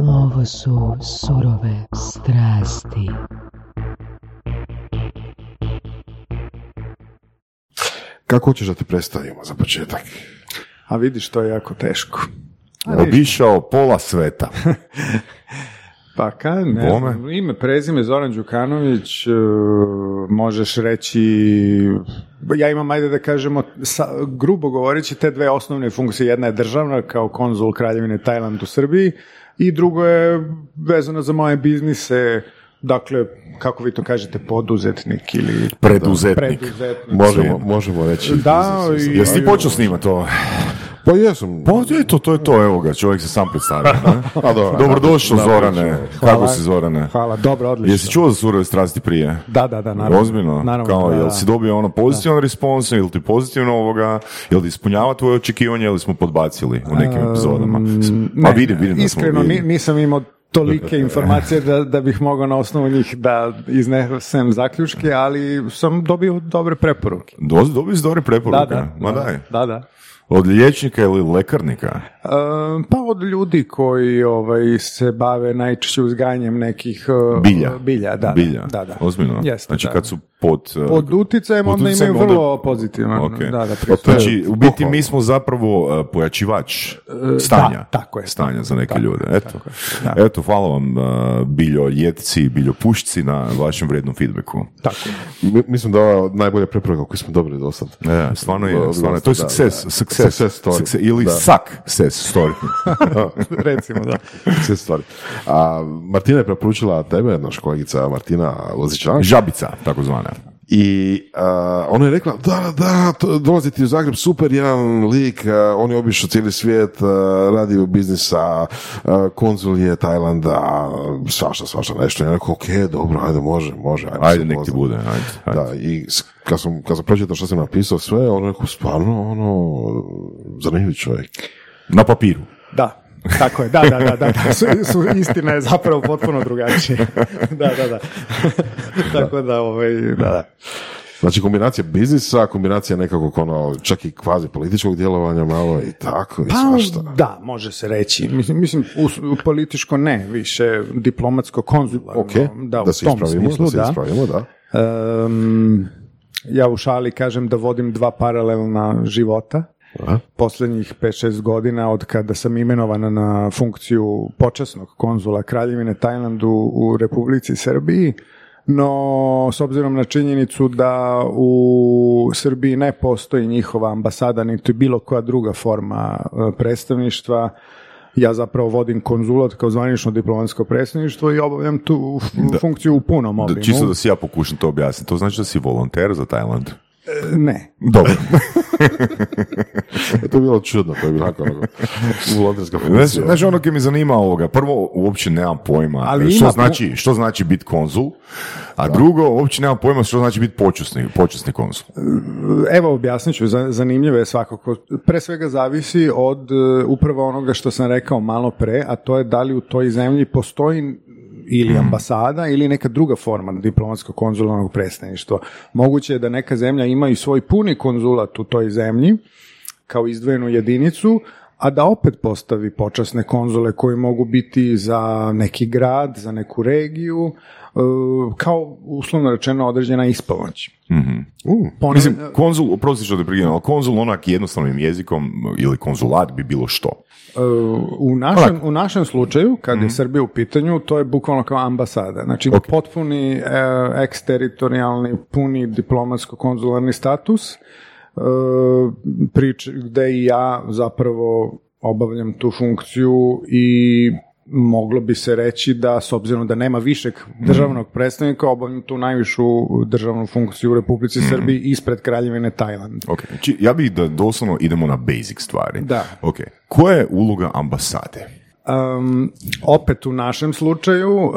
Ovo su surove strasti. Kako hoćeš da te predstavimo za početak? A vidiš, to je jako teško. Obišao pola sveta. Pa ka, ne znam, ime, prezime Zoran Đukanović, e, možeš reći, ja imam, ajde da kažemo, sa, grubo govoreći, te dve osnovne funkcije, jedna je državna kao konzul Kraljevine Tajland u Srbiji i drugo je vezano za moje biznise, dakle, kako vi to kažete, poduzetnik ili... Preduzetnik. Preduzetnik. Možemo, možemo reći. Da, i- Jesi ti počeo snimati to? Pa jesam. Pa eto, to je to, evo ga, čovjek se sam predstavio. ne? A dobro. Dobrodošao, Zorane. Kako si, Zorane? Hvala, dobro, odlično. Jesi čuo za surove strasti prije? Da, da, da, naravno. Ozbiljno? Naravno, Kao, da, jel da. si dobio ono pozitivan respons, ili ti pozitivno ovoga, jel ti ispunjava tvoje očekivanje ili smo podbacili u nekim epizodama? Pa Ne, vidim, vidim da smo Iskreno, bili. ni- nisam imao tolike informacije da, da bih mogao na osnovu njih da iznesem zaključke, ali sam dobio dobre preporuke. Doz- Dobio si dobre preporuke? Da, da. Ma da, daj. Da, da. Od liječnika ili lekarnika? E, pa od ljudi koji ovaj, se bave najčešće uzgajanjem nekih e, Bilja. bilja, da, Bilja. da, da. Ozbiljno? Jeste, znači da. kad su pod... uh, Pod utjecajem pod onda utjecajem, imaju vrlo onda- pozitivan. Ok. Da, da, Znači, u biti mi smo zapravo uh, pojačivač stanja. da, tako je. Stanja za neke Tako ljude. Eto. tako. Eto, hvala vam uh, biljo ljetci, biljo pušci na vašem vrijednom feedbacku. Tako. Mi- Mislim da je ova najbolja preporuka koju smo dobili do sad. E, stvarno je, stvarno je. To je success, da. success, Success story. Success- ili Da. success story. Recimo, da. Sve stvari. A, Martina je preporučila tebe, naša kolegica Martina Lozičan. Žabica, takozvana. I a, ona je rekla, da, da, to, dolazi ti u Zagreb, super jedan lik, a, on je obišao cijeli svijet, a, radi u biznisa, a, konzul je Tajlanda, svašta, svašta nešto. I ja rekao, ok, dobro, ajde, može, može. Ajde, Ajde, nek ti bude. Ajde, ajde. Da, i kad sam, kad sam pročitao što sam napisao sve, on je rekao, stvarno, ono, zanimljiv čovjek. Na papiru. Da, tako je, da, da, da, da, da. Su, su, istina je zapravo potpuno drugačija. da, da, da. tako da, ovaj, da, da. Znači kombinacija biznisa, kombinacija nekakvog ono, čak i kvazi političkog djelovanja malo i tako i Pa, svašta. da, može se reći. Mislim, mislim u, u političko ne, više diplomatsko konzularno. Ok, da, da, u se tom ispravimo, smislu, da se da. ispravimo, da. Em, ja u šali kažem da vodim dva paralelna života. Aha. Posljednjih 5-6 godina od kada sam imenovana na funkciju počasnog konzula Kraljevine Tajlandu u Republici Srbiji, no s obzirom na činjenicu da u Srbiji ne postoji njihova ambasada niti bilo koja druga forma e, predstavništva, ja zapravo vodim konzulat kao zvanično diplomatsko predstavništvo i obavljam tu f- funkciju u punom Da, obimu. čisto da si ja pokušam to objasniti. To znači da si volonter za Tajland. Ne. Dobro. To je bilo čudno, to je bilo onako, onako volonterska Znaš, funkcija. znaš ono koje mi zanima ovoga, prvo uopće nemam pojma Ali što, ima znači, što znači biti konzul, a drugo uopće nemam pojma što znači biti počasni, počasni konzul. Evo objasnit ću, za- zanimljivo je svakako. Pre svega zavisi od e, upravo onoga što sam rekao malo pre, a to je da li u toj zemlji postoji ili ambasada ili neka druga forma diplomatskog konzularnog predstavništva. Moguće je da neka zemlja ima i svoj puni konzulat u toj zemlji kao izdvojenu jedinicu, a da opet postavi počasne konzule koji mogu biti za neki grad, za neku regiju, kao uslovno rečeno određena ispomoć. Ponavljam- Mislim, konzul, oprosti što te ali konzul onak jednostavnim jezikom ili konzulat bi bilo što. E, U našem, u našem slučaju, kad Mhm. je Srbija u pitanju, to je bukvalno kao ambasada. Znači, potpuni e, eksteritorijalni, puni diplomatsko-konzularni status, e, prič, gde i ja zapravo obavljam tu funkciju i moglo bi se reći da, s obzirom da nema višeg državnog predstavnika, obavljam tu najvišu državnu funkciju u Republici Mhm. Srbiji ispred Kraljevine Tajland. Ok, Znači, ja bih da doslovno idemo na basic stvari. Da. Ok, koja je uloga ambasade? Um, opet u našem slučaju, uh,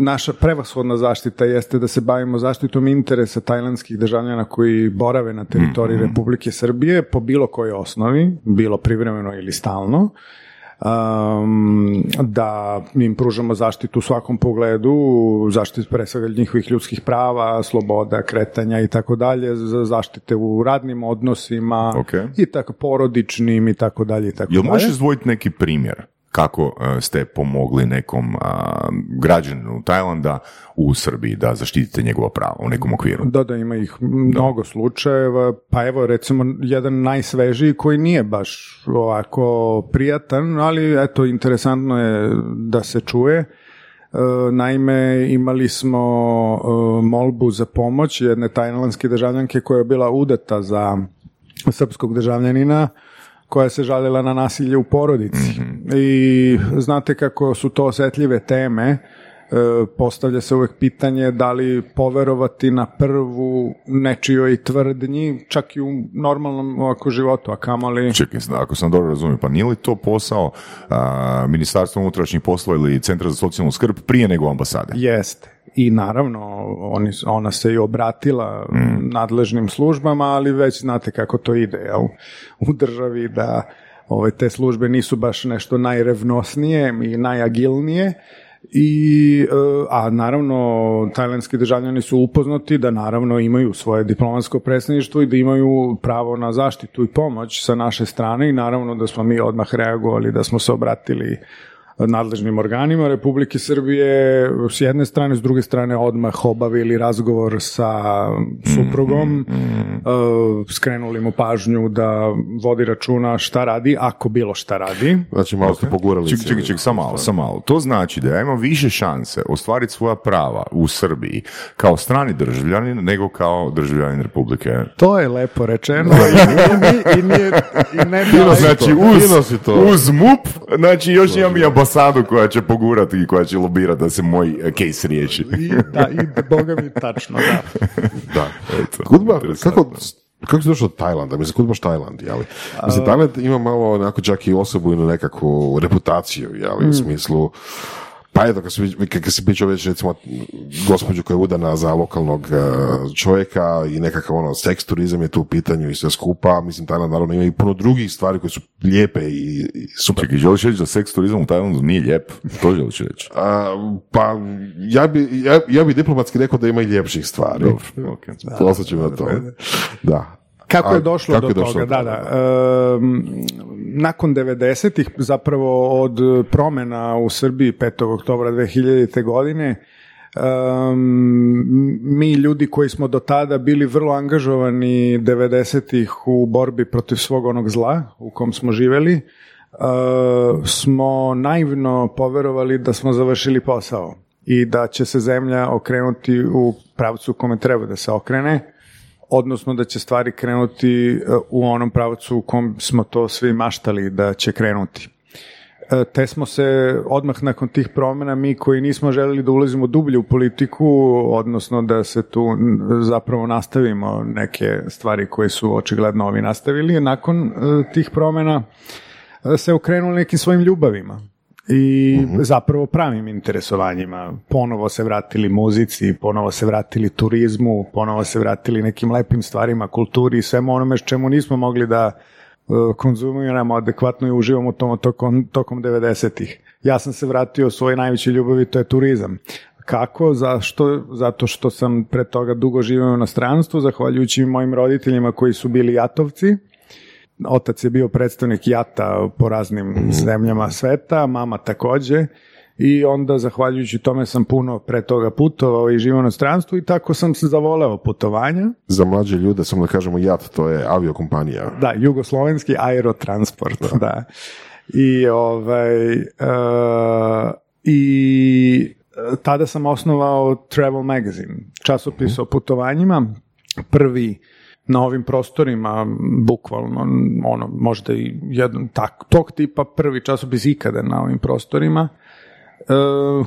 naša prevashodna zaštita jeste da se bavimo zaštitom interesa tajlandskih državljana koji borave na teritoriji Republike Srbije po bilo kojoj osnovi, bilo privremeno ili stalno. Um, da im pružamo zaštitu u svakom pogledu, zaštitu pre svega njihovih ljudskih prava, sloboda, kretanja i tako dalje, za zaštite u radnim odnosima Ok. i tako porodičnim i tako dalje i tako Jel dalje. možeš izdvojiti neki primjer kako e, ste pomogli nekom a, građaninu Tajlanda u Srbiji da zaštitite njegova prava u nekom okviru? Da, da, ima ih mnogo slučajeva, pa evo recimo jedan najsvežiji koji nije baš ovako prijatan, ali eto interesantno je da se čuje. E, Naime, imali smo e, molbu za pomoć jedne tajlandske državljanke koja je bila udata za srpskog državljanina koja se žalila na nasilje u porodici. I znate kako su to osetljive teme, e, postavlja se uvek pitanje da li poverovati na prvu nečijoj tvrdnji, čak i u normalnom ovako životu, a kamoli... Čekaj, ako sam dobro razumio, pa nije li to posao a, Ministarstva unutrašnjih poslova ili Centra za socijalnu skrb prije nego ambasade? Jeste. I naravno, oni, ona se i obratila nadležnim službama, ali već znate kako to ide jel? u državi da ove, te službe nisu baš nešto najrevnosnije i najagilnije. I, e, a naravno, tajlandski državljani su upoznati da naravno imaju svoje diplomatsko predstavništvo i da imaju pravo na zaštitu i pomoć sa naše strane i naravno da smo mi odmah reagovali, da smo se obratili nadležnim organima Republike Srbije s jedne strane, s druge strane odmah obavili razgovor sa suprugom, uh, skrenuli mu pažnju da vodi računa šta radi, ako bilo šta radi. Znači malo ste pogurali. Ček, ček, ček, samo malo, samo malo. To znači da ja imam više šanse ostvariti svoja prava u Srbiji kao strani državljanin nego kao državljanin Republike. To je lepo rečeno i, nije- i, nije, i ne bi Znači, uz, to. uz MUP, znači još imam i ambasadu koja će pogurati i koja će lobirati da se moj eh, case riješi. I, da, i boga mi tačno, da. Da. Eto, Kudba, kako, kako si došao do Tajlanda? Mislim, kud baš Tajland, jeli? Mislim, Tajland ima malo onako čak i osobu ili nekakvu reputaciju, jeli, u smislu pa eto, kad si, kad si pričao već recimo gospođu koja je udana za lokalnog e, čovjeka i nekakav ono seks turizam je tu u pitanju i sve skupa, mislim Tajland naravno ima i puno drugih stvari koje su lijepe i, i super. Čekaj, želiš reći da seks turizam u Tajlandu nije lijep? To želiš reći? A, pa ja bi, ja, ja bi diplomatski rekao da ima i ljepših stvari. Dobro, ok. Ostat ću na to. Da. Kako A je došlo kako do je došlo toga? do Da, toga? da. Ehm, nakon 90-ih, zapravo od promena u Srbiji 5. oktobra 2000. godine, ehm, mi ljudi koji smo do tada bili vrlo angažovani 90-ih u borbi protiv svog onog zla u kom smo živeli, eh, smo naivno poverovali da smo završili posao i da će se zemlja okrenuti u pravcu kome treba da se okrene, odnosno da će stvari krenuti e, u onom pravcu u kom smo to svi maštali da će krenuti. E, Te smo se odmah nakon tih promjena mi koji nismo želeli da ulazimo dublje u politiku, odnosno da se tu zapravo nastavimo neke stvari koje su očigledno ovi nastavili, nakon e, tih promjena se okrenuli nekim svojim ljubavima i zapravo pravim interesovanjima. Ponovo se vratili muzici, ponovo se vratili turizmu, ponovo se vratili nekim lepim stvarima, kulturi i svemu onome s čemu nismo mogli da e, konzumiramo adekvatno i uživamo tom tokom, tokom 90-ih. Ja sam se vratio u svoje najveće ljubavi, to je turizam. Kako? Zašto? Zato što sam pre toga dugo živio u inostranstvu, zahvaljujući mojim roditeljima koji su bili jatovci, otac je bio predstavnik jata po raznim zemljama sveta, mama takođe i onda zahvaljujući tome sam puno pre toga putovao i živio u inostranstvu i tako sam se zavoleo putovanja. Za mlađe ljude, samo da kažemo JAT, to je aviokompanija. Da, jugoslovenski aerotransport, da. I ovaj e, i e, tada sam osnovao Travel Magazine, časopis o putovanjima, prvi na ovim prostorima, bukvalno, ono, možda i jedan tak, tog tipa prvi časopis ikada na ovim prostorima, e,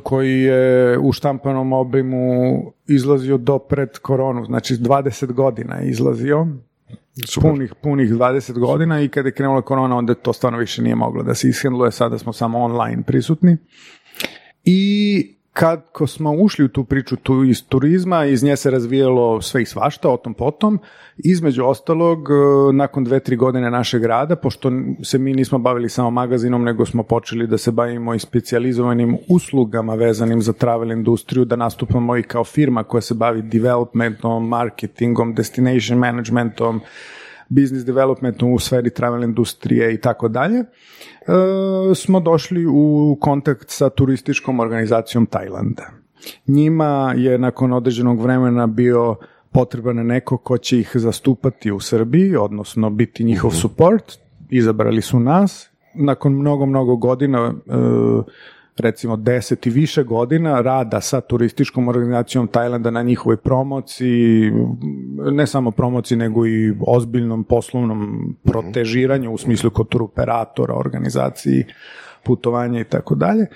koji je u štampanom obimu izlazio do pred koronu, znači 20 godina je izlazio, punih, punih 20 godina i kada je krenula korona onda to stvarno više nije moglo da se ishendluje, sada smo samo online prisutni. I kad ko smo ušli u tu priču tu iz turizma, iz nje se razvijalo sve i svašta, o tom potom, između ostalog, e, nakon dve, tri godine našeg rada, pošto se mi nismo bavili samo magazinom, nego smo počeli da se bavimo i specijalizovanim uslugama vezanim za travel industriju, da nastupamo i kao firma koja se bavi developmentom, marketingom, destination managementom, business developmentom u sferi travel industrije i tako dalje, e, smo došli u kontakt sa turističkom organizacijom Tajlanda. Njima je nakon određenog vremena bio potreban neko ko će ih zastupati u Srbiji, odnosno biti njihov support. Izabrali su nas. Nakon mnogo, mnogo godina e, recimo deset i više godina rada sa turističkom organizacijom Tajlanda na njihovoj promociji, ne samo promociji nego i ozbiljnom poslovnom protežiranju u smislu kod tur operatora, organizaciji putovanja i tako dalje. E,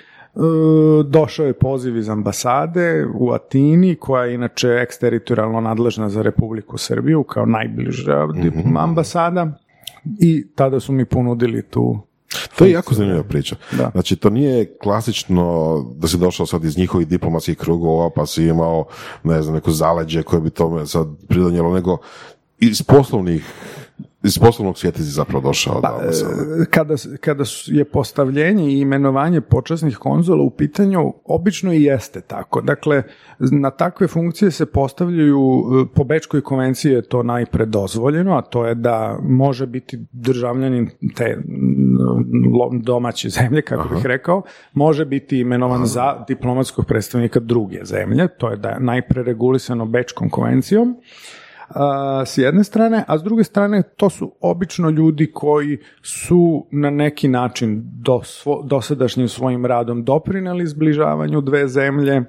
Došao je poziv iz ambasade u Atini, koja je inače eksteritorijalno nadležna za Republiku Srbiju kao najbliža ambasada i tada su mi ponudili tu To je jako zanimljiva priča. Da. Znači, to nije klasično da si došao sad iz njihovih diplomatskih krugova pa si imao, ne znam, neko zaleđe koje bi tome sad pridonijelo, nego iz poslovnih iz poslovnog svijeta si zapravo došao. Pa, da, sad. e, kada, kada je postavljenje i imenovanje počasnih konzula u pitanju, obično i jeste tako. Dakle, na takve funkcije se postavljaju, e, po Bečkoj konvenciji je to najpre dozvoljeno, a to je da može biti državljanin te domaće zemlje, kako bih rekao, može biti imenovan za diplomatskog predstavnika druge zemlje, to je da je najpre regulisano Bečkom konvencijom, a, s jedne strane, a s druge strane to su obično ljudi koji su na neki način do svo, dosadašnjim svojim radom doprineli zbližavanju dve zemlje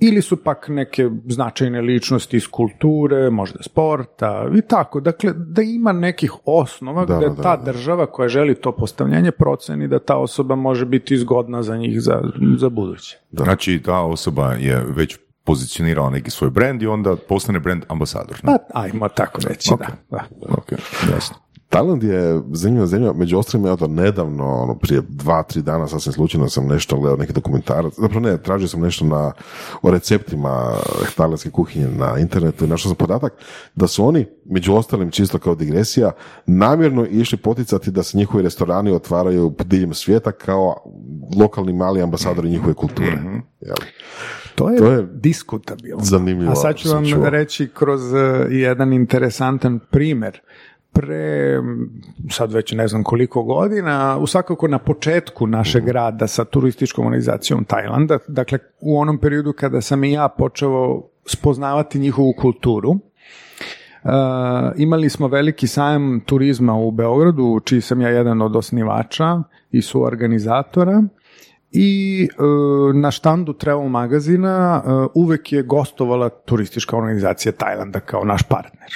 ili su pak neke značajne ličnosti iz kulture, možda sporta i tako. Dakle, da ima nekih osnova Da, gde da, ta da. država koja želi to postavljanje proceni da ta osoba može biti zgodna za njih za, za buduće. Znači, ta osoba je već pozicionirala neki svoj brand i onda postane brand ambasador. ne? Pa, ajmo tako reći, da. da. Ok, jasno. Tajland je zanimljiva zemlja, među ostalim, evo to nedavno, ono, prije dva, tri dana, sasvim slučajno sam nešto gledao, neki dokumentarac, zapravo ne, tražio sam nešto na, o receptima tajlandske kuhinje na internetu i našao sam podatak da su oni, među ostalim, čisto kao digresija, namjerno išli poticati da se njihovi restorani otvaraju diljem svijeta kao lokalni mali ambasadori njihove kulture. Jel? To je, To je diskutabilno. zanimljivo A sad ću vam čuo. reći kroz eh, jedan interesantan primjer. Pre, sad već ne znam koliko godina, u svakako na početku našeg Mhm. rada sa turističkom organizacijom Tajlanda, dakle u onom periodu kada sam i ja počeo spoznavati njihovu kulturu, Uh, imali smo veliki sajam turizma u Beogradu, čiji sam ja jedan od osnivača i suorganizatora. I uh, na štandu Travel magazina uh, uvek je gostovala turistička organizacija Tajlanda kao naš partner.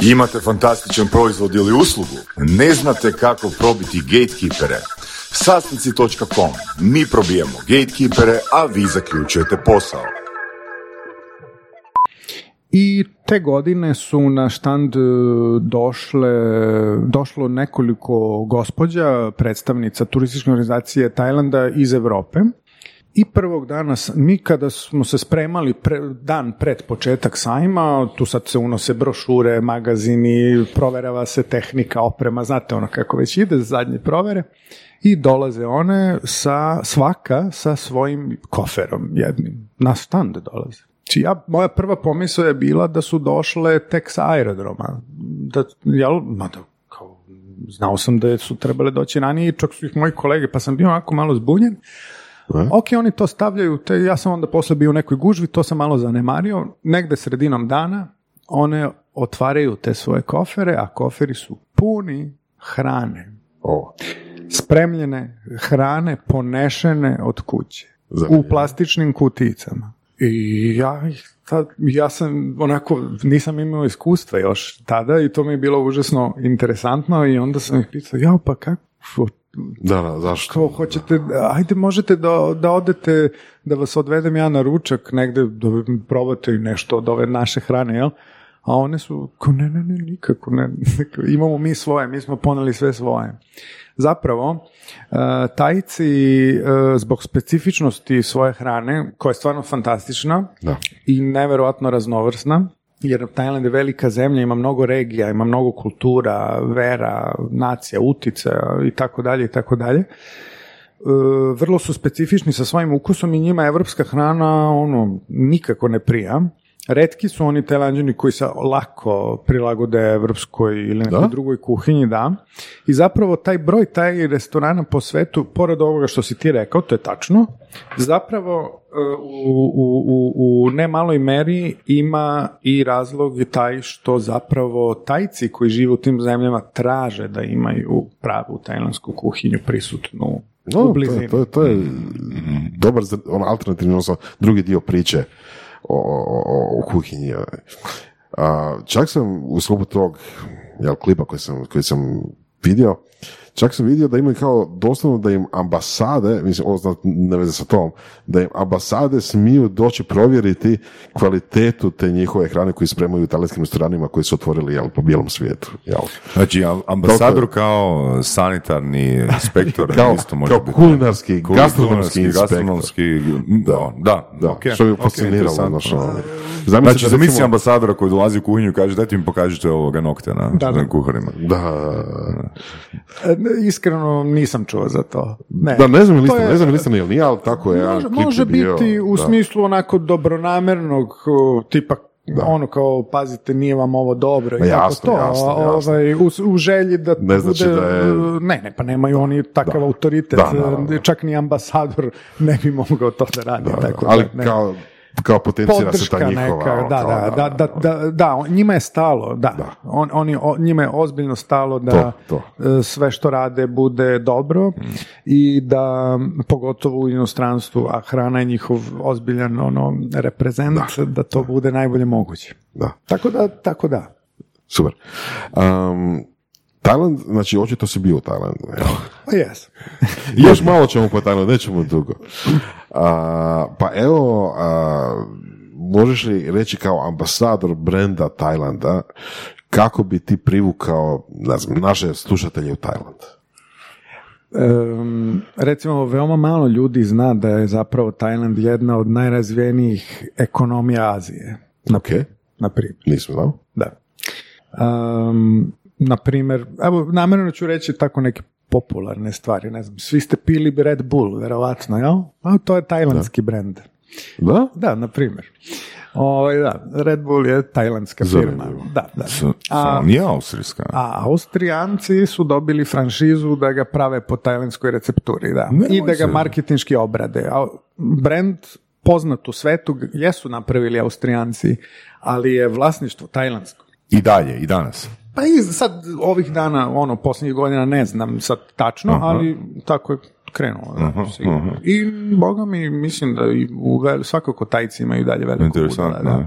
Imate fantastičan proizvod ili uslugu? Ne znate kako probiti gatekeepere? Sastanci.com. Mi probijemo gatekeepere, a vi zaključujete posao. I te godine su na štand e, došle, došlo nekoliko gospođa, predstavnica turističke organizacije Tajlanda iz Europe. I prvog dana, mi kada smo se spremali pre, dan pred početak sajma, tu sad se unose brošure, magazini, proverava se tehnika, oprema, znate ono kako već ide, zadnje provere, i dolaze one sa, svaka sa svojim koferom jednim, na štand dolaze. Znači ja, moja prva pomisao je bila da su došle tek sa aerodroma. Da, jel, mada, kao, znao sam da su trebale doći ranije, čak su ih moji kolege, pa sam bio onako malo zbunjen. Ok, oni to stavljaju, te ja sam onda posle bio u nekoj gužvi, to sam malo zanemario. Negde sredinom dana one otvaraju te svoje kofere, a koferi su puni hrane. O, Spremljene hrane ponešene od kuće. U Zanimljivo. plastičnim kuticama. I ja, tad, ja sam onako, nisam imao iskustva još tada i to mi je bilo užasno interesantno i onda sam ih pitao, ja pa kako, da, da, zašto? kao hoćete, ajde možete da, da odete, da vas odvedem ja na ručak negde, da probate i nešto od ove naše hrane, jel? A one su, kao ne, ne, ne, nikako, ne, imamo mi svoje, mi smo poneli sve svoje. Zapravo, e, tajci e, zbog specifičnosti svoje hrane, koja je stvarno fantastična Da. i neverovatno raznovrsna, jer Tajland je velika zemlja, ima mnogo regija, ima mnogo kultura, vera, nacija, utica i tako dalje i tako dalje. E, vrlo su specifični sa svojim ukusom i njima evropska hrana ono nikako ne prija Redki su oni tajlanđani koji se lako prilagode evropskoj ili nekoj Da? drugoj kuhinji, da. I zapravo taj broj, taj restorana po svetu, pored ovoga što si ti rekao, to je tačno, zapravo e, u, u, u, u ne maloj meri ima i razlog taj što zapravo tajci koji žive u tim zemljama traže da imaju pravu tajlansku kuhinju prisutnu No, u to, je- blizini. to, je- to je dobar zr- ono, alternativni, odnosno drugi dio priče o, o, o- kuhinji. A, čak sam u sklopu tog jel, klipa koji sam, koji sam vidio, čak sam vidio da imaju kao doslovno da im ambasade, mislim, ovo ne veze sa tom, da im ambasade smiju doći provjeriti kvalitetu te njihove hrane koju spremaju u talijanskim restoranima koji su otvorili jel, po bijelom svijetu. Jel. Znači, am- ambasador kao sanitarni inspektor Kao, isto može kao biti. kulinarski, Kul- gastronomski inspektor. gastronomski, da, da, Da, ok, što bi fasciniralo. znaš, ono. Znači, zamisli recimo- ambasadora koji dolazi u kuhinju i kaže dajte mi pokažite ovoga nokte na, Da, da. na kuharima. Da, E, Iskreno nisam čuo za to. Ne. da, ne znam ili ne znam ili ili nije, ali tako je. Može, klip može je bio, biti u da. smislu onako dobronamernog tipa ono kao pazite nije vam ovo dobro i Ma tako jasno, to, jasno, jasno. ovaj, u, u želji da Ne znači bude, da je- ne, ne, pa nemaju oni takav Da. autoritet, Da, čak ni ambasador ne bi mogao to da radi. tako ali da, ne. kao, kao potencira se ta njihova. neka, ono, da, kao, da, da, da, da, da, njima je stalo, da, On, oni, njima je ozbiljno stalo da To, e, sve što rade bude dobro i da pogotovo u inostranstvu, a hrana je njihov ozbiljan ono, reprezent, da, to bude najbolje moguće. Da, Tako da, tako da. super. Um, Tajland, znači očito si bio u Tajlandu. jel? Pa još malo ćemo po Tajlandu, nećemo dugo. A, pa evo, a, možeš li reći kao ambasador brenda Tajlanda, kako bi ti privukao ne znam, naše slušatelje u Tajland? Em, recimo, veoma malo ljudi zna da je zapravo Tajland jedna od najrazvijenijih ekonomija Azije. Ok, Na primjer. nisam znao. Da. Um, na primjer, evo, namjerno ću reći tako neke popularne stvari, ne znam, svi ste pili Red Bull, verovatno, jel? A to je tajlandski brend. Da? Da, na primjer. Ovaj, da, Red Bull je tajlandska firma. Da, da. A- nije austrijska. A Austrijanci su dobili franšizu da ga prave po tajlandskoj recepturi, da. Nemoj I da ga marketinški obrade. A brand poznat u svetu jesu napravili Austrijanci, ali je vlasništvo tajlandsko. I dalje, i danas. Pa i sad ovih dana, ono, posljednjih godina ne znam sad tačno, ali tako je krenulo. da, sigurno. I boga mi, mislim da i u vel, svakako tajci imaju dalje veliko Interesantno, da. da.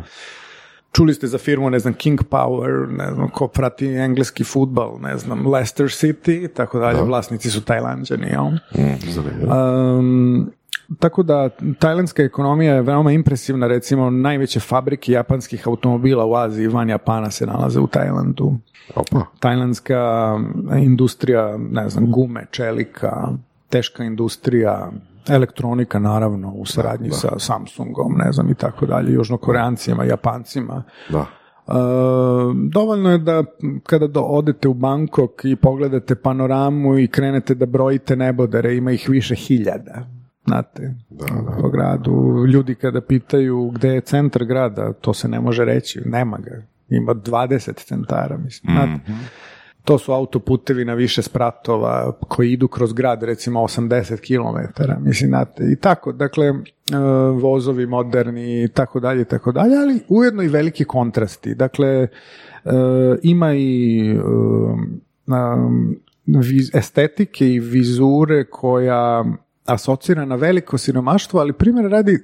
Čuli ste za firmu, ne znam, King Power, ne znam, ko prati engleski futbal, ne znam, Leicester City tako dalje, vlasnici su tajlanđani, jel? Um, tako da, tajlandska ekonomija je veoma impresivna, recimo najveće fabrike japanskih automobila u Aziji van Japana se nalaze u Tajlandu. Opa. Tajlandska industrija, ne znam, gume, čelika, teška industrija, elektronika naravno u saradnji sa Samsungom, ne znam i tako dalje, južnokoreancima, japancima. Da. E, dovoljno je da kada do, odete u Bangkok i pogledate panoramu i krenete da brojite nebodere, ima ih više hiljada. Znate, po gradu. Ljudi kada pitaju gde je centar grada, to se ne može reći, nema ga. Ima 20 centara, mislim. Znate, to su autoputevi na više spratova koji idu kroz grad, recimo 80 km, mislim, znate, i tako, dakle, e, vozovi moderni i tako dalje, tako dalje, ali ujedno i veliki kontrasti, dakle, e, ima i e, estetike i vizure koja asocira na veliko siromaštvo, ali primjer radi e,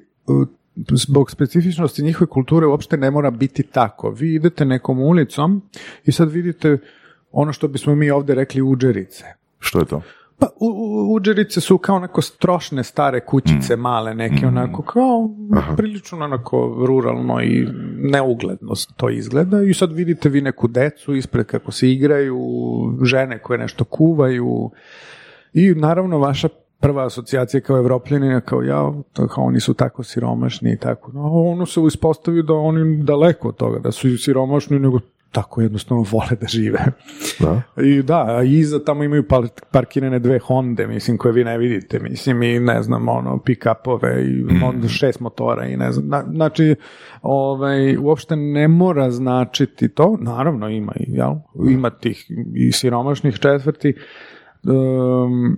zbog specifičnosti njihove kulture uopšte ne mora biti tako. Vi idete nekom ulicom i sad vidite ono što bismo mi ovdje rekli uđerice. Što je to? Pa u, u- uđerice su kao onako strošne stare kućice male neke onako kao prilično onako ruralno i neugledno to izgleda i sad vidite vi neku decu ispred kako se igraju, žene koje nešto kuvaju i naravno vaša prva asocijacija kao evropljanina kao ja, to kao oni su tako siromašni i tako. No, ono se uspostavi da oni daleko od toga, da su siromašni, nego tako jednostavno vole da žive. Da. I da, a iza tamo imaju par, parkirane dve Honde, mislim, koje vi ne vidite, mislim, i ne znam, ono, pick-upove i onda šest motora i ne znam, na- znači, ovaj, uopšte ne mora značiti to, naravno ima jel, ima tih i siromašnih četvrti, um,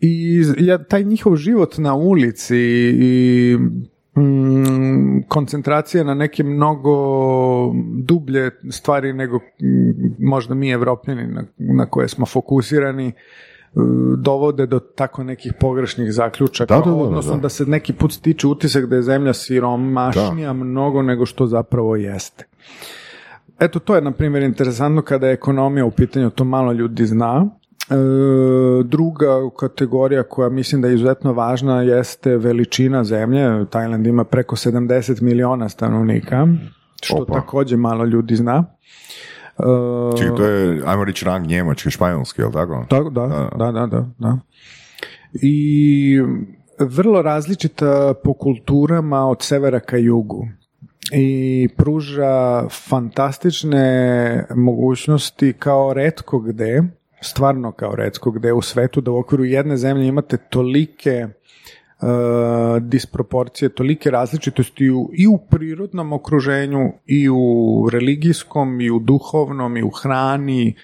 i ja, taj njihov život na ulici i mm, koncentracija na neke mnogo dublje stvari nego mm, možda mi evropljani na, na koje smo fokusirani uh, dovode do tako nekih pogrešnih zaključaka, Da, da, da, odnosno da. da se neki put stiče utisak da je zemlja siromašnija mnogo nego što zapravo jeste. Eto, to je, na primjer, interesantno kada je ekonomija u pitanju, to malo ljudi zna. E, druga kategorija koja mislim da je izuzetno važna jeste veličina zemlje. Tajland ima preko 70 miliona stanovnika, što Opa. također malo ljudi zna. E, Čekaj, to je, ajmo reći, rang njemački, španjolski, jel tako? tako, da, da, da, da, da. I vrlo različita po kulturama od severa ka jugu i pruža fantastične mogućnosti kao retko gde, stvarno kao retko gde u svetu, da u okviru jedne zemlje imate tolike uh, disproporcije, tolike različitosti u, i u prirodnom okruženju, i u religijskom, i u duhovnom, i u hrani, i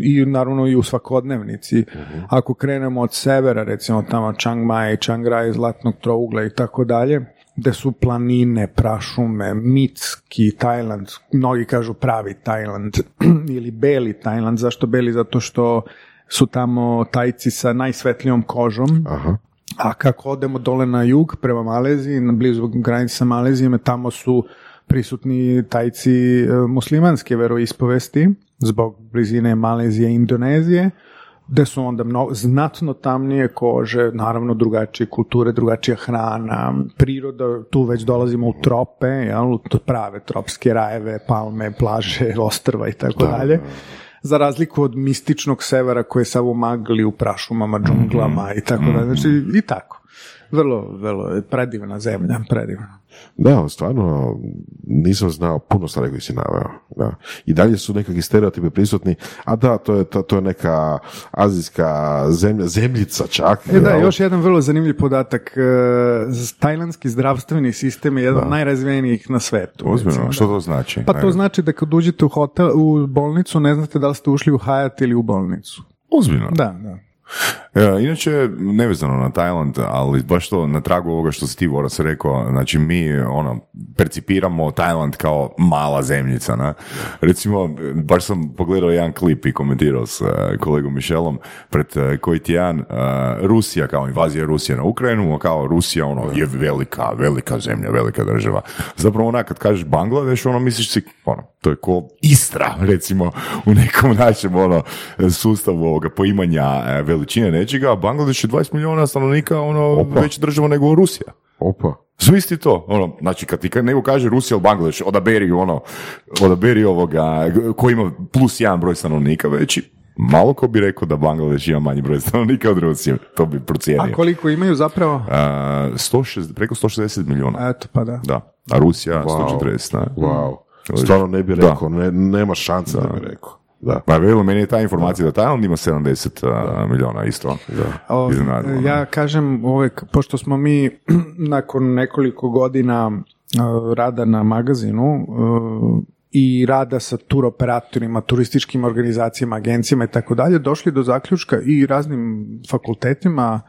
i naravno i u svakodnevnici. Ako krenemo od severa, recimo tamo Chiang Mai, Chiang Rai, Zlatnog trougla i tako dalje, gde su planine, prašume, mitski Tajland, mnogi kažu pravi Tajland ili beli Tajland, zašto beli? Zato što su tamo tajci sa najsvetlijom kožom, Aha. a kako odemo dole na jug prema Maleziji, na blizu granice sa Malezijom, tamo su prisutni tajci e, muslimanske veroispovesti zbog blizine Malezije i Indonezije, gde su onda mnogo, znatno tamnije kože, naravno drugačije kulture, drugačija hrana, priroda, tu već dolazimo u trope, jel, prave tropske rajeve, palme, plaže, ostrva i tako dalje. Za razliku od mističnog severa koji je samo magli, u prašumama, džunglama i tako dalje. Znači, i tako. Vrlo, vrlo je predivna zemlja, predivna. Da, stvarno nisam znao puno stvari koje si naveo. Da. I dalje su nekakvi stereotipi prisutni, a da, to je, to, to je neka azijska zemlja, zemljica čak. E da, još jedan vrlo zanimljiv podatak. E, Tajlandski zdravstveni sistem je jedan od najrazvijenijih na svetu. Ozbiljno, recimo, što to znači? Pa to znači da kad uđete u hotel, u bolnicu, ne znate da li ste ušli u Hyatt ili u bolnicu. Ozbiljno. Da, da. E, inače, nevezano na Tajland, ali baš to na tragu ovoga što si ti, Voras, rekao, znači mi ono, percipiramo Tajland kao mala zemljica, na? Recimo, baš sam pogledao jedan klip i komentirao s e, kolegom Mišelom pred e, koji tjedan, e, Rusija kao invazija Rusije na Ukrajinu, kao Rusija ono je velika, velika zemlja, velika država. Zapravo onak kad kažeš Bangladeš, ono misliš si, ono, to je ko Istra, recimo, u nekom našem ono, sustavu ovoga poimanja veličine nečega, a Bangladeš je 20 milijuna stanovnika, ono, Opa. veća država nego Rusija. Opa. Zamisli to, ono, znači kad ti kad nego kaže Rusija ili Bangladeš, odaberi ono, odaberi ovoga, koji ima plus jedan broj stanovnika veći, malo ko bi rekao da Bangladeš ima manji broj stanovnika od Rusije, to bi procijenio. A koliko imaju zapravo? A, 160, preko 160 milijuna, Eto, pa da. da, a Rusija Wow. 140, da. Wow. Stvarno ne bi Da. rekao, ne, nema šanse da bi rekao. Da. Pa velo, meni je ta informacija da Tajland ima 70 a, milijuna isto. Da. O, ja kažem, uvek, pošto smo mi nakon nekoliko godina uh, rada na magazinu uh, i rada sa turoperatorima, turističkim organizacijama, agencijama i tako dalje, došli do zaključka i raznim fakultetima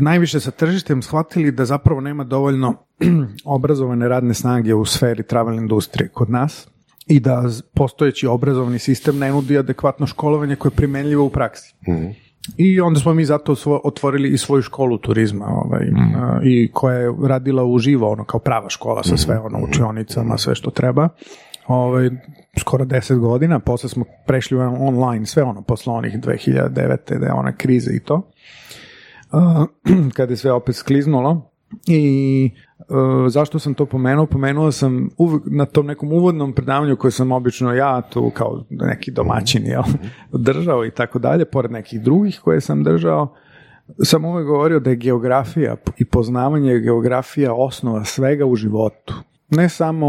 najviše sa tržištem shvatili da zapravo nema dovoljno obrazovane radne snage u sferi travel industrije kod nas i da postojeći obrazovni sistem ne nudi adekvatno školovanje koje je primenljivo u praksi. I onda smo mi zato svo- otvorili i svoju školu turizma ovaj, a, i koja je radila uživo, ono kao prava škola sa sve ono učionicama, sve što treba. Ovaj, skoro deset godina, posle smo prešli u online, sve ono, posle onih 2009. da je ona kriza i to. Uh, kada je sve opet skliznulo i zašto sam to pomenuo? Pomenuo sam uvek na tom nekom uvodnom predavanju koje sam obično ja tu kao neki domaćin jel, držao i tako dalje, pored nekih drugih koje sam držao, sam uvek govorio da je geografija i poznavanje geografija osnova svega u životu. ne samo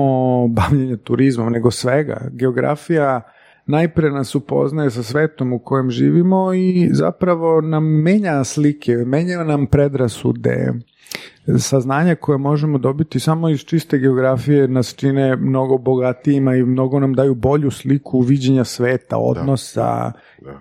bavljenja turizmom, nego svega. Geografija najprije nas upoznaje sa svetom u kojem živimo i zapravo nam menja slike, menja nam predrasude, saznanja koje možemo dobiti samo iz čiste geografije nas čine mnogo bogatijima i mnogo nam daju bolju sliku viđenja sveta, odnosa,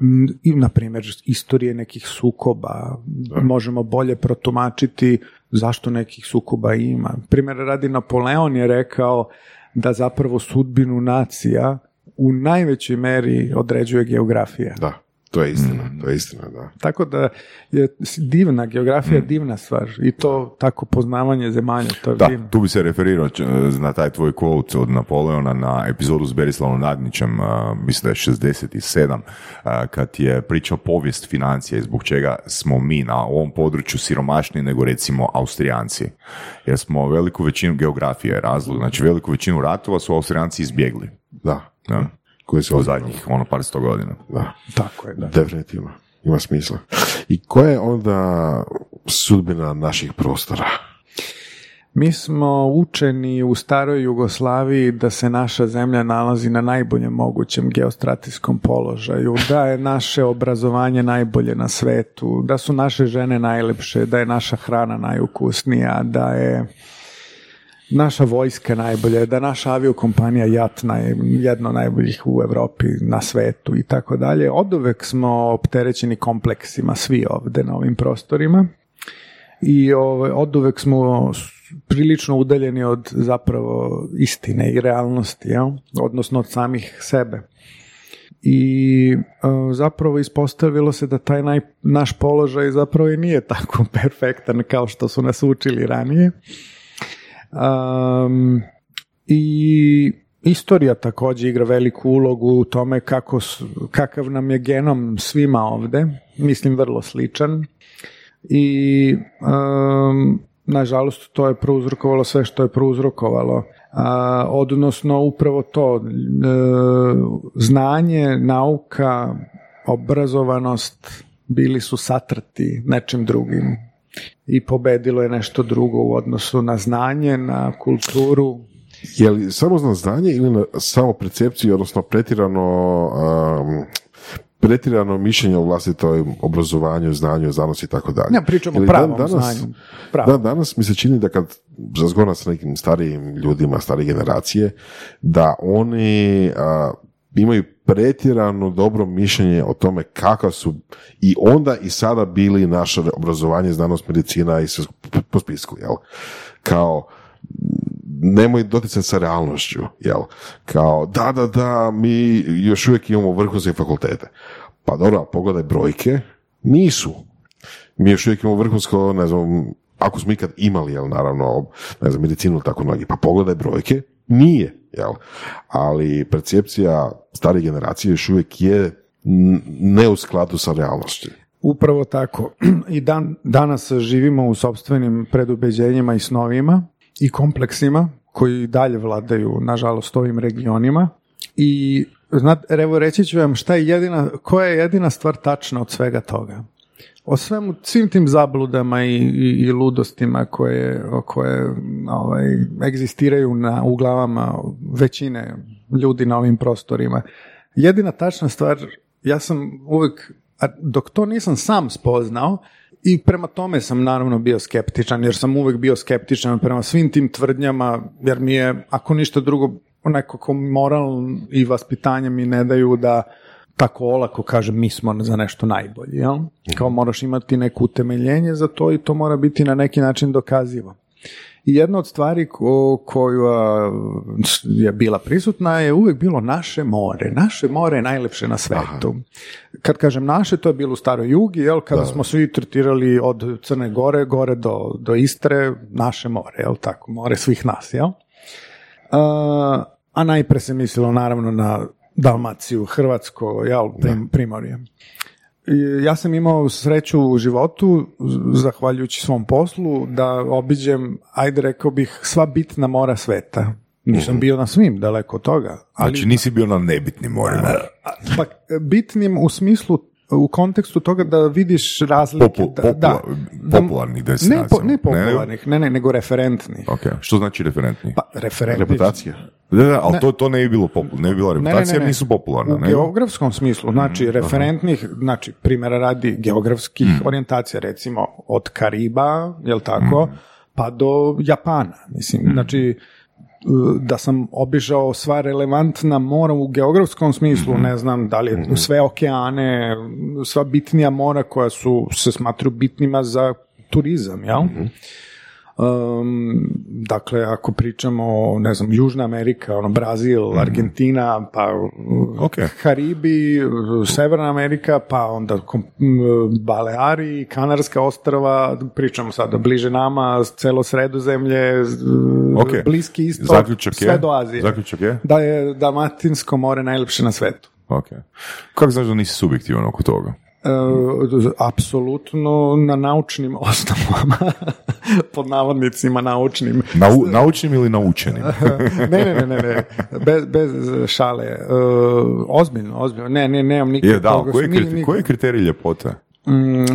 m, i na primjer istorije nekih sukoba. Možemo bolje protumačiti zašto nekih sukoba ima. Primjer radi Napoleon je rekao da zapravo sudbinu nacija u najvećoj meri određuje geografija. Da, to je istina, to je istina, da. Tako da je divna, geografija je divna stvar i to tako poznavanje zemalja, to je Da, divno. tu bi se referirao č- na taj tvoj quote od Napoleona na epizodu s Berislavom Nadnićem, a, mislim da je 67, a, kad je pričao povijest financija i zbog čega smo mi na ovom području siromašniji nego recimo Austrijanci. Jer smo veliku većinu, geografije je razlog, znači veliku većinu ratova su Austrijanci izbjegli. Da, Da. Koji se U zadnjih, ono, par sto godina. Da, Tako je, da. definitivno. Ima smisla. I koja je onda sudbina naših prostora? Mi smo učeni u staroj Jugoslaviji da se naša zemlja nalazi na najboljem mogućem geostratijskom položaju, da je naše obrazovanje najbolje na svetu, da su naše žene najlepše, da je naša hrana najukusnija, da je naša vojska najbolja, da naša aviokompanija JAT naj, jedno najboljih u Europi, na svetu i tako dalje. Od uvek smo opterećeni kompleksima svi ovde na ovim prostorima i ovaj, od uvek smo prilično udaljeni od zapravo istine i realnosti, jel? odnosno od samih sebe. I e, zapravo ispostavilo se da taj naj, naš položaj zapravo i nije tako perfektan kao što su nas učili ranije. Um, I istorija također igra veliku ulogu u tome kako, kakav nam je genom svima ovde, mislim vrlo sličan. I um, nažalost to je prouzrokovalo sve što je prouzrokovalo. A, odnosno upravo to e, znanje, nauka, obrazovanost bili su satrti nečim drugim i pobedilo je nešto drugo u odnosu na znanje, na kulturu. Je li samo na znanje ili na samo percepciju, odnosno pretirano um, pretirano mišljenje o vlastitom obrazovanju, znanju, znanosti i tako dalje. Ja, pričamo o pravom dan znanju. Pravom. Da, danas mi se čini da kad razgovaram sa nekim starijim ljudima, starije generacije, da oni a, imaju pretjerano dobro mišljenje o tome kakav su i onda i sada bili naše obrazovanje, znanost, medicina i sve po- spisku, jel? Kao, nemoj doticati sa realnošću, jel? Kao, da, da, da, mi još uvijek imamo vrhunske fakultete. Pa dobro, pogledaj brojke, nisu. Mi još uvijek imamo vrhunsko, ne znam, ako smo ikad imali, jel, naravno, ne znam, medicinu ili tako mnogi, pa pogledaj brojke, nije, jel? Ali percepcija starih generacije još uvijek je ne u skladu sa realnošću. Upravo tako. I dan, danas živimo u sobstvenim predubeđenjima i snovima i kompleksima koji dalje vladaju, nažalost, ovim regionima. I znate, evo reći ću vam šta je jedina, koja je jedina stvar tačna od svega toga. O svemu, svim tim zabludama i, i, i ludostima koje, koje ovaj, egzistiraju na, u glavama većine ljudi na ovim prostorima. Jedina tačna stvar, ja sam uvek, a dok to nisam sam spoznao, i prema tome sam naravno bio skeptičan, jer sam uvek bio skeptičan prema svim tim tvrdnjama, jer mi je, ako ništa drugo, nekako moral i vaspitanje mi ne daju da tako olako kažem mi smo za nešto najbolji, jel? Kao moraš imati neko utemeljenje za to i to mora biti na neki način dokazivo. I jedna od stvari ko, koju a, je bila prisutna je uvijek bilo naše more. Naše more je najlepše na svetu. Kad kažem naše, to je bilo u staroj jugi, jel, kada smo svi tretirali od Crne Gore, gore do, do Istre, naše more, jel tako, more svih nas, jel? A, a najpre se mislilo naravno na Dalmaciju, Hrvatsko, jel, prim, primorje. Ja sam imao sreću u životu, zahvaljujući svom poslu, da obiđem, ajde rekao bih, sva bitna mora sveta. Nisam bio na svim, daleko od toga. Ali Znači nisi bio na nebitnim morima. pa, bitnim u smislu u kontekstu toga da vidiš razlike. Popu- popula- da, da- popularnih ne, destinacija. po, ne Ne, popularnih, ne, ne, nego referentnih. Ok, što znači referentni? Pa, referentnih. Reputacija. Da, da, ali to, to ne bi bilo popularno, ne bi bila Ne, ne, reputacija ne, ne. nisu popularne. U nego- geografskom smislu, znači referentnih, znači primjera radi geografskih Mhm. orijentacija, recimo od Kariba, jel tako, Mhm. pa do Japana. Mislim, znači da sam obišao sva relevantna mora u geografskom smislu, Mhm. ne znam da li je sve okeane, sva bitnija mora koja su se smatruju bitnima za turizam, jel? Mhm. Um, dakle, ako pričamo ne znam, Južna Amerika, ono, Brazil, Argentina, pa Ok. Karibi, uh, Severna Amerika, pa onda Baleari, Kanarska ostrava, pričamo sada bliže nama, celo sredozemlje, z- Ok. Bliski istok, Zaključak sve je? do Azije. Zaključak je? Da je Dalmatinsko more najljepše na svetu. Ok. Kako znaš da nisi subjektivan oko toga? E, apsolutno na naučnim osnovama, pod navodnicima naučnim. Nau, naučnim ili naučenim? ne, ne, ne, ne, ne. Bez, bez šale. E, ozbiljno, ozbiljno. Ne, ne, nemam nikakvog... Je, da, koji je, koji kriterij ljepote? Mm, e,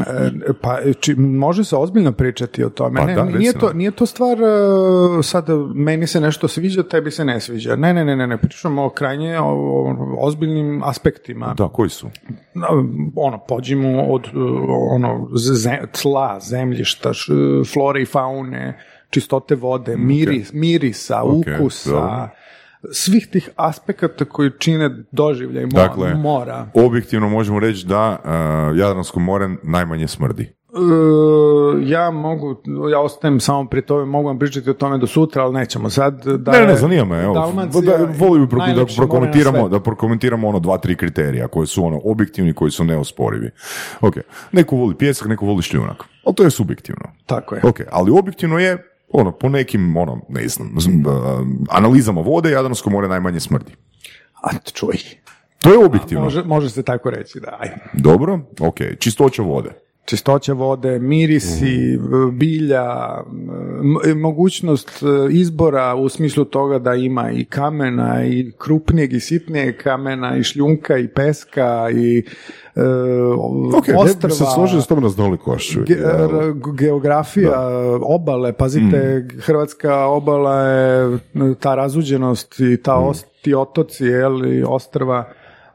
pa či, može se ozbiljno pričati o tome. Pa ne, da, nije, to, nije to stvar e, sad meni se nešto sviđa, tebi se ne sviđa. Ne, ne, ne, ne, ne. pričamo o krajnje o, o ozbiljnim aspektima. Da, koji su? Ono, pođimo od ono, ze- tla, zemljišta, š- flore i faune, čistote vode, miris, mirisa, Ok, ukusa, dobro. Svih tih aspekata koji čine doživljaj mo- Dakle, mora. objektivno možemo reći da uh, Jadransko more najmanje smrdi. E, ja mogu, ja ostajem samo pri tome, mogu vam pričati o tome do sutra, ali nećemo sad. Da ne, ne, zanima me, evo. Dalmacija Da, da prokomentiramo, da prokomentiramo ono dva, tri kriterija koji su ono objektivni, koji su neosporivi. Ok, neko voli pjesak, neko voli šljunak. Ali to je subjektivno. Tako je. Ok, ali objektivno je ono, po nekim, ono, ne znam, a, analizama vode, Jadransko more najmanje smrdi. A čuj, To je objektivno. može, može se tako reći, da. ajde. Dobro, ok, čistoća vode. Čistoća vode, mirisi, bilja, m- mogućnost e, izbora u smislu toga da ima i kamena i krupnijeg i sitnijeg kamena i šljunka i peska i e, Ok, ne bi ostrva. se složio s tom raznolikošću. Ge- geografija, obale, pazite, hrvatska obala je ta razuđenost i ta os- ti otoci, jel, i ostrva,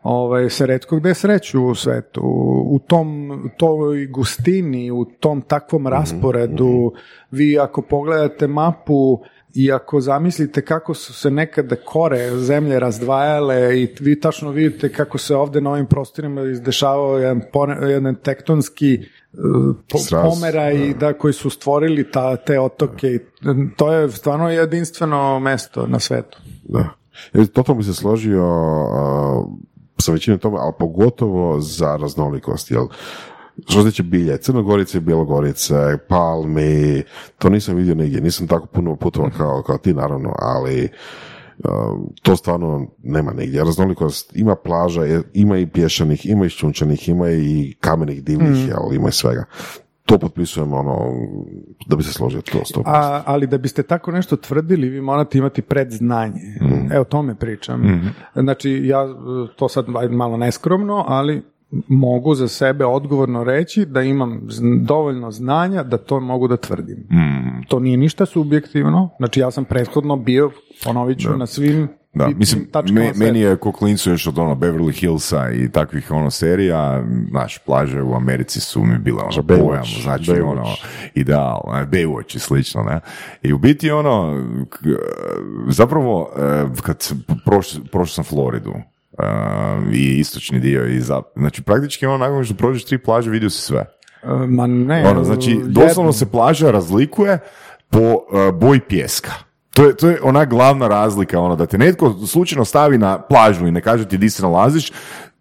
ovaj, se redko gde sreću u svetu. U tom, toj gustini, u tom takvom rasporedu, vi ako pogledate mapu i ako zamislite kako su se nekada kore zemlje razdvajale i vi tačno vidite kako se ovde na ovim prostorima izdešavao jedan, jedan tektonski uh, po- Sraz, pomeraj da. koji su stvorili ta, te otoke. i To je stvarno jedinstveno mesto na svetu. Da. Jer totalno bi se složio sa većinom tome, ali pogotovo za raznolikost, jel što se tiče bilje, Crnogorice, Bjelogorice, Palmi, to nisam vidio nigdje, nisam tako puno putovao kao, kao ti naravno, ali a, to stvarno nema nigdje. Raznolikost ima plaža, ima i pješanih, ima i šćunčanih, ima i kamenih divnih, jel, ima i svega. To potpisujemo ono, da bi se složio to sto A, ali da biste tako nešto tvrdili, vi morate imati predznanje. Evo, o tome pričam. Znači, ja to sad malo neskromno, ali mogu za sebe odgovorno reći da imam dovoljno znanja da to mogu da tvrdim. To nije ništa subjektivno. Znači, ja sam prethodno bio, ponovit ću, na svim Da, mislim, me- meni je ko klincu još od ono Beverly Hillsa i takvih ono serija, naš plaže u Americi su mi bile ono Baywatch, pojam, znači Baywatch. ono ideal, ne, Baywatch i slično, ne. I u biti ono, k- zapravo, e, kad prošao prošao sam Floridu, e, i istočni dio i zap, znači praktički ono nakon što prođeš tri plaže vidio si sve. E, Ma ne, Ono, znači, doslovno se plaža razlikuje po uh, boji pjeska. To je, to je ona glavna razlika, ono, da te netko slučajno stavi na plažu i ne kaže ti di se nalaziš,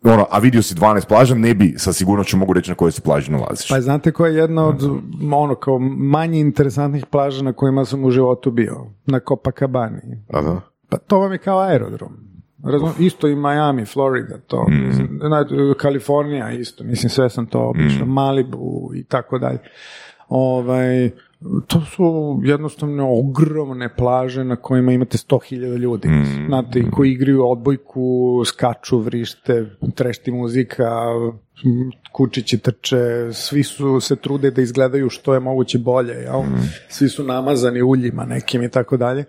ono, a vidio si 12 plaža, ne bi sa sigurnošću mogu reći na kojoj se plaži nalaziš. Pa znate koja je jedna od ono kao manje interesantnih plaža na kojima sam u životu bio? Na Copacabani. A da? Pa to vam je kao aerodrom. Razum, isto i Miami, Florida, to. Mislim, na- Kalifornija isto, mislim sve sam to obišao, Malibu i tako dalje. Ovaj, To su jednostavno ogromne plaže na kojima imate 100.000 ljudi. Mm. Znate, koji igraju odbojku, skaču, vrište, trešti muzika, kučići trče, svi su se trude da izgledaju što je moguće bolje, jel? Svi su namazani uljima nekim i tako dalje.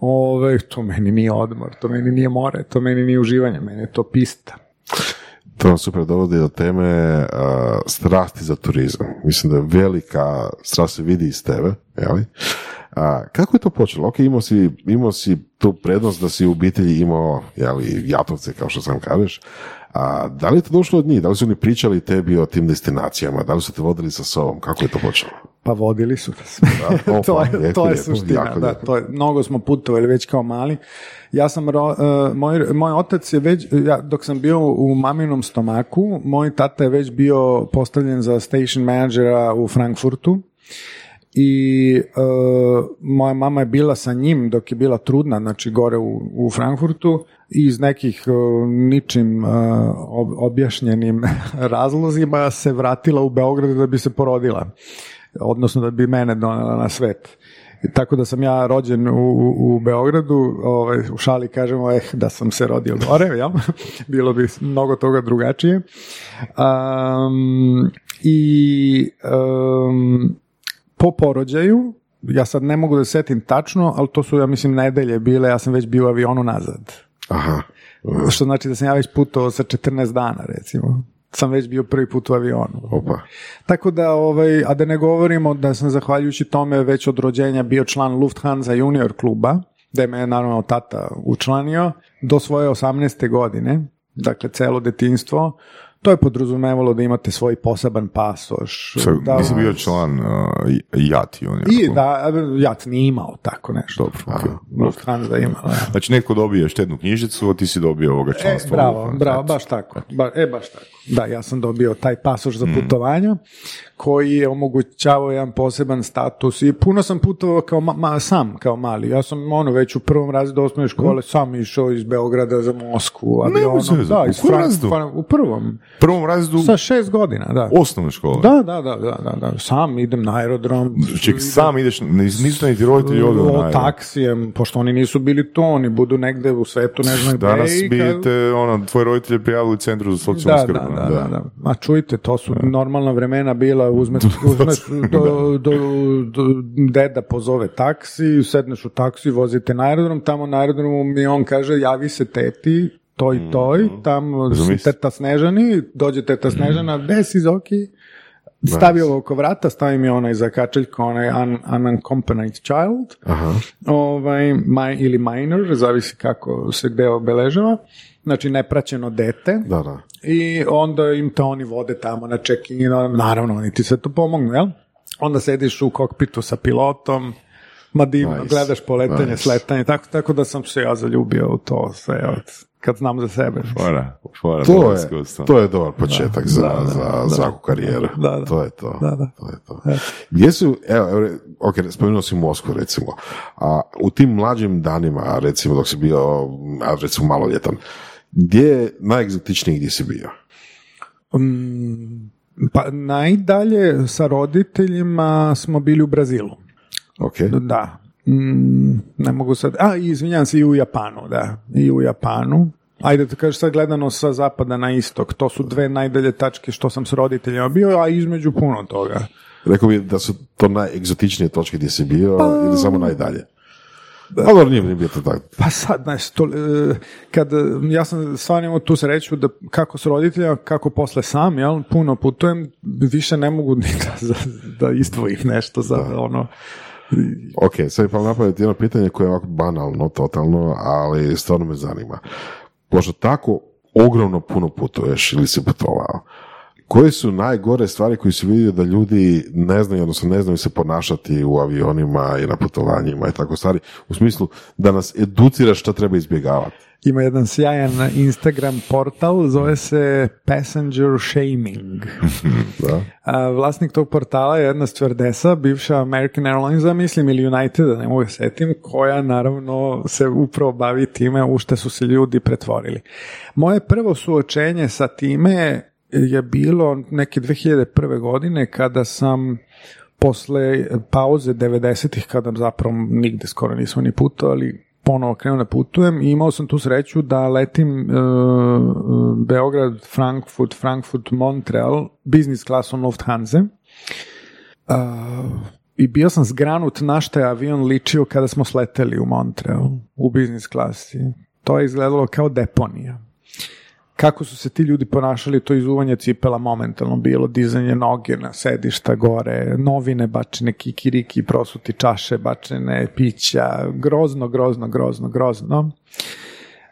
Ove, to meni nije odmor, to meni nije more, to meni nije uživanje, meni je to pista. To nam super dovodi do teme uh, strasti za turizam. Mislim da je velika strast se vidi iz tebe, jeli? A, kako je to počelo? Ok, imao si, imao si tu prednost da si u obitelji imao jeli, jatovce, kao što sam kažeš. A, da li je to došlo od njih? Da li su oni pričali tebi o tim destinacijama? Da li su te vodili sa sobom? Kako je to počelo? Pa vodili su nas. Da, to je, lijepo, to je lijepo, suština, jako da, lijepo. to je, mnogo smo putovali već kao mali. Ja sam, ro- e, moj, moj otac je već, ja, dok sam bio u maminom stomaku, moj tata je već bio postavljen za station managera u Frankfurtu i e, moja mama je bila sa njim dok je bila trudna, znači gore u, u Frankfurtu i iz nekih e, ničim ob- objašnjenim razlozima se vratila u Beograd da bi se porodila odnosno da bi mene donela na svet. Tako da sam ja rođen u, u, Beogradu, ovaj, u šali kažemo eh, da sam se rodio gore, jel? bilo bi mnogo toga drugačije. Um, I um, po porođaju, ja sad ne mogu da se setim tačno, ali to su, ja mislim, nedelje bile, ja sam već bio u avionu nazad. Aha. Što znači da sam ja već putovao sa 14 dana, recimo. Sam već bio prvi put u avionu. Opa. Tako da, ovaj, a da ne govorimo da sam zahvaljujući tome već od rođenja bio član Lufthansa junior kluba, da me je naravno tata učlanio, do svoje 18. godine, dakle celo detinstvo, to je podrazumevalo da imate svoj poseban pasoš. Sad, da, nisi bio član uh, JAT junior. I da, Jat nije imao tako nešto. Dobro, okej. Lufthansa ima. da. Znači netko dobije štetnu knjižicu, a ti si dobio ovoga E, članstva. bravo, u- bravo, baš tako. Ba, e, baš tako. Da, ja sam dobio taj pasoš za putovanja koji je omogućavao jedan poseban status i puno sam putovao kao ma, ma- sam, kao mali. Ja sam ono već u prvom razredu osnovne škole sam išao iz Beograda za Moskvu. avionom. Da, iz Frank- U prvom. Prvom razredu Sa šest godina, da. osnovne škole. Da, da, da, da, da, da. Sam idem na aerodrom. Ček, sam ideš, nis- nisu niti roditelji odveli na aerodrom. taksijem, pošto oni nisu bili to, oni budu negde u svetu, ne znam gde. Danas bi kad- te, ono, tvoji roditelji prijavili u centru za socijalnu skrb. da, da, da, da. Ma čujte, to su normalna vremena bila, uzmeš, uzmeš do, do, do, deda pozove taksi, sedneš u taksi, vozite na aerodrom, tamo na aerodromu mi on kaže, javi se teti, toj, toj, tamo si Zamisli. teta Snežani, dođe teta Snežana, gde si Zoki? Stavi ovo oko vrata, stavi mi onaj zakačeljko, onaj un, unaccompanied child, ovaj, maj, ili minor, zavisi kako se gde obeležava, znači nepraćeno dete, Da, da. i onda im to oni vode tamo na check-in, naravno oni ti sve to pomognu, jel? Onda sediš u kokpitu sa pilotom, ma divno, Nice, gledaš poletanje, nice. sletanje, tako, tako da sam se ja zaljubio u to sve, od, kad znam za sebe. Fora, fora, To je, to je dobar početak za, za svaku karijeru. Da, da. To je to. Da, da. to, je to. Gdje su, evo, evo, ok, spomenuo si Moskvu recimo, a u tim mlađim danima, recimo dok si bio, a recimo maloljetan, gdje je najegzotičniji gdje si bio? Mm, pa najdalje sa roditeljima smo bili u Brazilu. Ok, Da. Mm, ne mogu sad... A, izvinjam se, i u Japanu, da. I u Japanu. Ajde, da kažeš sad gledano sa zapada na istok. To su dve najdalje tačke što sam s roditeljima bio, a između puno toga. rekao bi da su to najegzotičnije točke gdje si bio ili samo najdalje? Ali dobro, nije bio to tako. Pa sad, znaš, to, e, kad, e, ja sam stvarno imao tu sreću da kako s roditeljima, kako posle sam, jel, puno putujem, više ne mogu ni da, da, da izdvojim nešto za ono, Ok, sad mi pa napraviti jedno pitanje koje je ovako banalno, totalno, ali stvarno me zanima. Pošto tako ogromno puno putuješ ili si putovao, koje su najgore stvari koje si vidio da ljudi ne znaju, odnosno ne znaju se ponašati u avionima i na putovanjima i tako stvari, u smislu da nas educiraš šta treba izbjegavati. Ima jedan sjajan Instagram portal, zove se Passenger Shaming. Da? A, vlasnik tog portala je jedna stewardesa, bivša American Airlinesa, mislim, ili Uniteda, ne mogu se setim, koja naravno se upravo bavi time u što su se ljudi pretvorili. Moje prvo suočenje sa time je bilo neke 2001. godine kada sam posle pauze 90-ih kada zapravo nigde skoro nismo ni putovali, ponovo krenuo da putujem i imao sam tu sreću da letim e, Beograd, Frankfurt, Frankfurt, Montreal, business klasom Lufthansa. Uh, I bio sam zgranut na šta je avion ličio kada smo sleteli u Montreal u business klasi. To je izgledalo kao deponija kako su se ti ljudi ponašali, to izuvanje cipela momentalno bilo, dizanje noge na sedišta gore, novine bačene, kikiriki, prosuti čaše bačene, pića, grozno, grozno, grozno, grozno.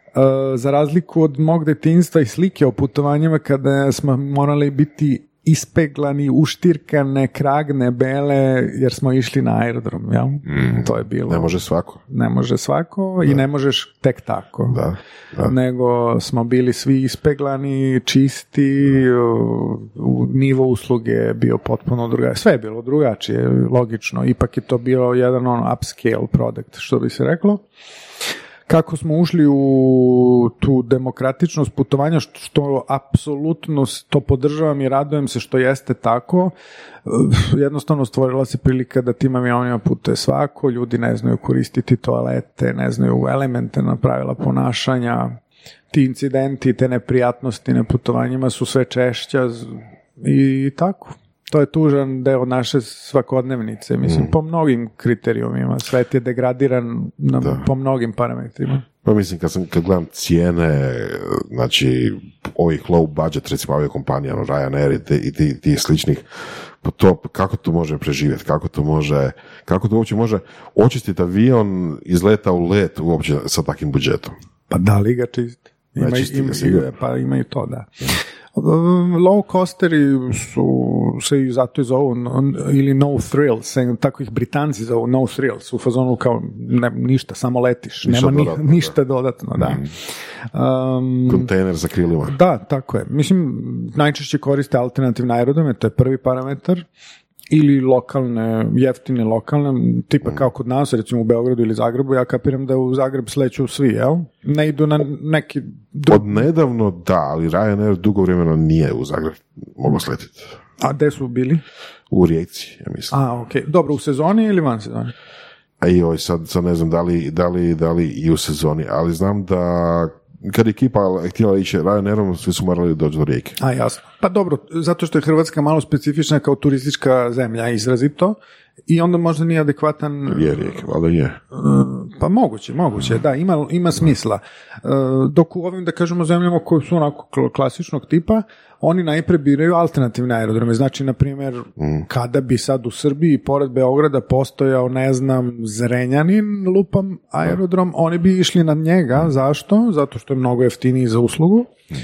E, za razliku od mog detinstva i slike o putovanjima kada smo morali biti ispeglani, uštirkane, kragne, bele, jer smo išli na aerodrom, jel? Mm. To je bilo. Ne može svako. Ne može svako i ne možeš tek tako. Da, da. Nego smo bili svi ispeglani, čisti, u nivo usluge je bio potpuno drugačije. Sve je bilo drugačije, logično. Ipak je to bio jedan on upscale product, što bi se reklo kako smo ušli u tu demokratičnost putovanja, što, što apsolutno to podržavam i radujem se što jeste tako, jednostavno stvorila se prilika da tim avionima putuje svako, ljudi ne znaju koristiti toalete, ne znaju elementarna pravila ponašanja, ti incidenti, te neprijatnosti na putovanjima su sve češća i tako to je tužan deo naše svakodnevnice, mislim, po mnogim kriterijumima. Svet je degradiran na, po mnogim parametrima. Pa mislim, kad, sam, kad gledam cijene, znači, ovih low budget, recimo ove kompanije, ono, Ryanair i, te, i ti, ti sličnih, pa to, kako to može preživjeti, kako to može, kako to uopće može očistiti avion iz leta u let uopće sa takvim budžetom? Pa da li ga čisti? Ima, ima, pa imaju to, da. Low coasteri su se i zato i zovu ili no thrills, tako ih Britanci zovu no thrills, u fazonu kao ne, ništa, samo letiš, ništa nema dodatno, ni, ništa dodatno, da. Um, Kontejner za krilima. Da, tako je. Mislim, najčešće koriste alternativne aerodrome, to je prvi parametar ili lokalne, jeftine lokalne, tipa kao kod nas, recimo u Beogradu ili Zagrebu, ja kapiram da u Zagreb sleću svi, jel? Ne idu na neki... Od nedavno da, ali Ryanair dugo vremena nije u Zagreb mogao sletiti. A gde su bili? U Rijeci, ja mislim. A, ok. Dobro, u sezoni ili van sezoni? A i oj, sad, sad ne znam da li, da, li, da li i u sezoni, ali znam da kad je ekipa htjela ići Ryanairom, svi su morali doći do rijeke. A, jasno. Pa dobro, zato što je Hrvatska malo specifična kao turistička zemlja, izrazito, i onda možda nije adekvatan... Je rijeke, valjda je. Pa moguće, moguće, da, ima, ima smisla. E, dok u ovim, da kažemo, zemljama koje su onako klasičnog tipa, oni najpre biraju alternativne aerodrome. Znači, na primjer, mm. kada bi sad u Srbiji, pored Beograda, postojao, ne znam, Zrenjanin, lupam, aerodrom, oni bi išli na njega. Zašto? Zato što je mnogo jeftiniji za uslugu. Uh,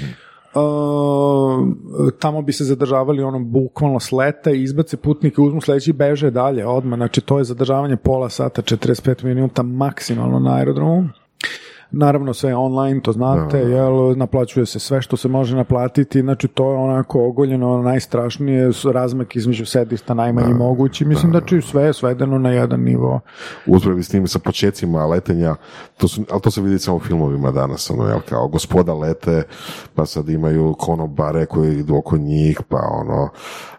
tamo bi se zadržavali ono bukvalno sleta i izbace putnike, uzmu sledeći beže dalje odmah, znači to je zadržavanje pola sata, 45 minuta maksimalno na aerodromu. Naravno sve online, to znate, da, jel, naplaćuje se sve što se može naplatiti, znači to je onako ogoljeno najstrašnije, razmak između sedišta najmanji mogući, mislim da, će sve je svedeno na jedan nivo. Uzbravi s tim sa počecima letenja, to su, ali to se vidi samo u filmovima danas, ono, jel, kao gospoda lete, pa sad imaju konobare koji idu oko njih, pa ono,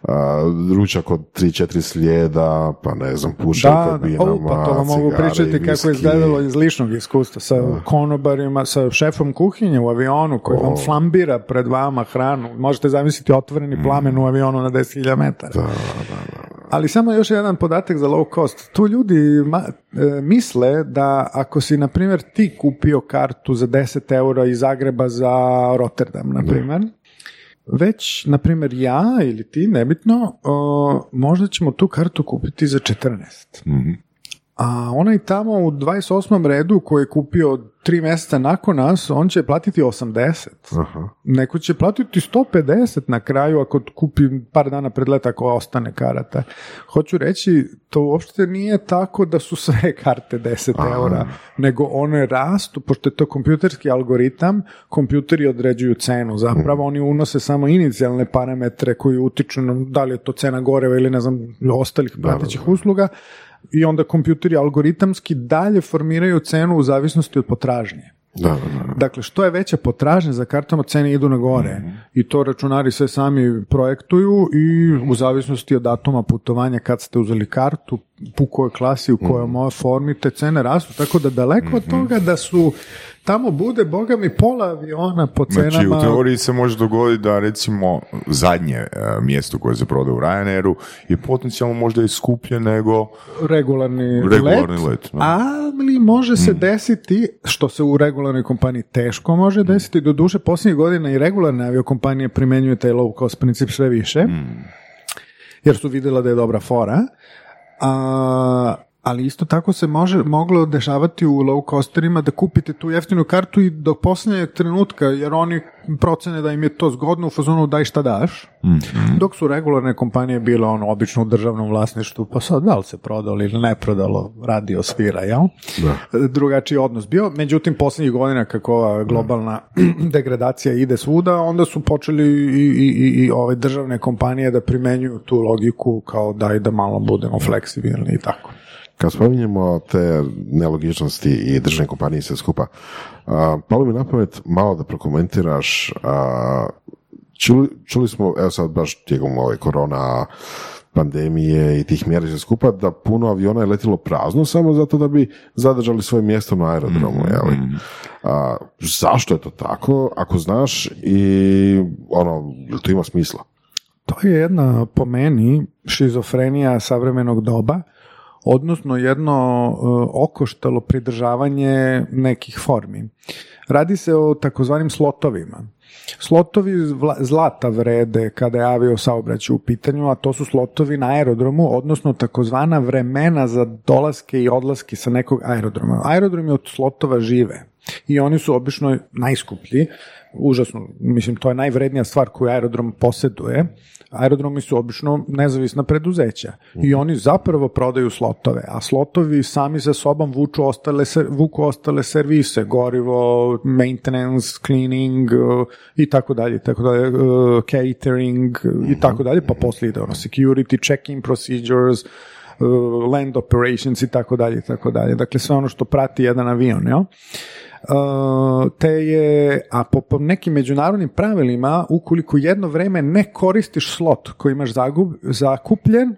a, ručak od 3-4 slijeda, pa ne znam, pušaju da, kabinama, pa to vam mogu pričati kako je izgledalo iz ličnog iskustva sa konobarima, sa šefom kuhinje u avionu koji vam flambira pred vama hranu. Možete zamisliti otvoreni mm. plamen u avionu na 10.000 metara. Da, da, da. Ali samo još jedan podatak za low cost. Tu ljudi ma, e, misle da ako si, na primjer, ti kupio kartu za 10 eura iz Zagreba za Rotterdam, na primjer, već, na primjer, ja ili ti, nebitno, o, možda ćemo tu kartu kupiti za 14. mm A onaj tamo u 28. redu koji je kupio tri mjeseca nakon nas, on će platiti 80. Aha. Neko će platiti 150 na kraju ako kupi par dana pred let ako ostane karata. Hoću reći, to uopšte nije tako da su sve karte 10 eura, nego one rastu, pošto je to kompjuterski algoritam, kompjuteri određuju cenu. Zapravo oni unose samo inicijalne parametre koji utiču na da li je to cena goreva ili ne znam, ostalih pratećih usluga, i onda kompjuteri algoritamski dalje formiraju cenu u zavisnosti od potražnje. Da, da, da. Dakle, što je veća potražnja za kartama, cene idu na gore. Mhm. I to računari sve sami projektuju i u zavisnosti od datuma putovanja kad ste uzeli kartu, u kojoj klasi, u kojoj Mhm. mm. formi, te cene rastu. Tako da daleko od toga da su tamo bude, boga mi, pola aviona po cenama. Znači, u teoriji se može dogoditi da recimo zadnje e, mjesto koje se prodaje u Ryanairu je potencijalno možda i skuplje nego regularni, Regularni let, let, da. ali može se desiti, što se u regularnoj kompaniji teško može desiti, do duše posljednjih godina i regularne aviokompanije primenjuju taj low cost princip sve više, jer su vidjela da je dobra fora, a, ali isto tako se može, moglo dešavati u low costerima da kupite tu jeftinu kartu i do posljednjeg trenutka, jer oni procene da im je to zgodno u fazonu daj šta daš, dok su regularne kompanije bile ono obično u državnom vlasništvu, pa sad da li se prodalo ili ne prodalo, radio svira, jel? Drugačiji odnos bio, međutim posljednjih godina kako ova globalna degradacija ide svuda, onda su počeli i, i, i, i ove državne kompanije da primenjuju tu logiku kao daj da malo budemo fleksibilni i tako. Kad spominjemo te nelogičnosti i državne kompanije i sve skupa, a, palo mi na pamet malo da prokomentiraš, a, čuli, čuli smo, evo sad baš tijekom ove korona pandemije i tih mjera sve skupa, da puno aviona je letilo prazno samo zato da bi zadržali svoje mjesto na aerodromu, jeli? A, zašto je to tako, ako znaš, i ono, jel to ima smisla? To je jedna, po meni, šizofrenija savremenog doba, odnosno jedno e, okoštalo pridržavanje nekih formi. Radi se o takozvanim slotovima. Slotovi zlata vrede kada je avio saobraćaj u pitanju, a to su slotovi na aerodromu, odnosno takozvana vremena za dolaske i odlaske sa nekog aerodroma. Aerodromi od slotova žive i oni su obično najskuplji, užasno, mislim, to je najvrednija stvar koju aerodrom posjeduje. Aerodromi su obično nezavisna preduzeća i oni zapravo prodaju slotove, a slotovi sami sa sobom vuču ostale, vuku ostale servise, gorivo, maintenance, cleaning i tako dalje, tako dalje, catering i tako dalje, pa poslije ide ono security, check-in procedures, uh, land operations i tako dalje, tako dalje. Dakle, sve ono što prati jedan avion, jel? Uh, te je, a po, po nekim međunarodnim pravilima, ukoliko jedno vreme ne koristiš slot koji imaš zagub, zakupljen,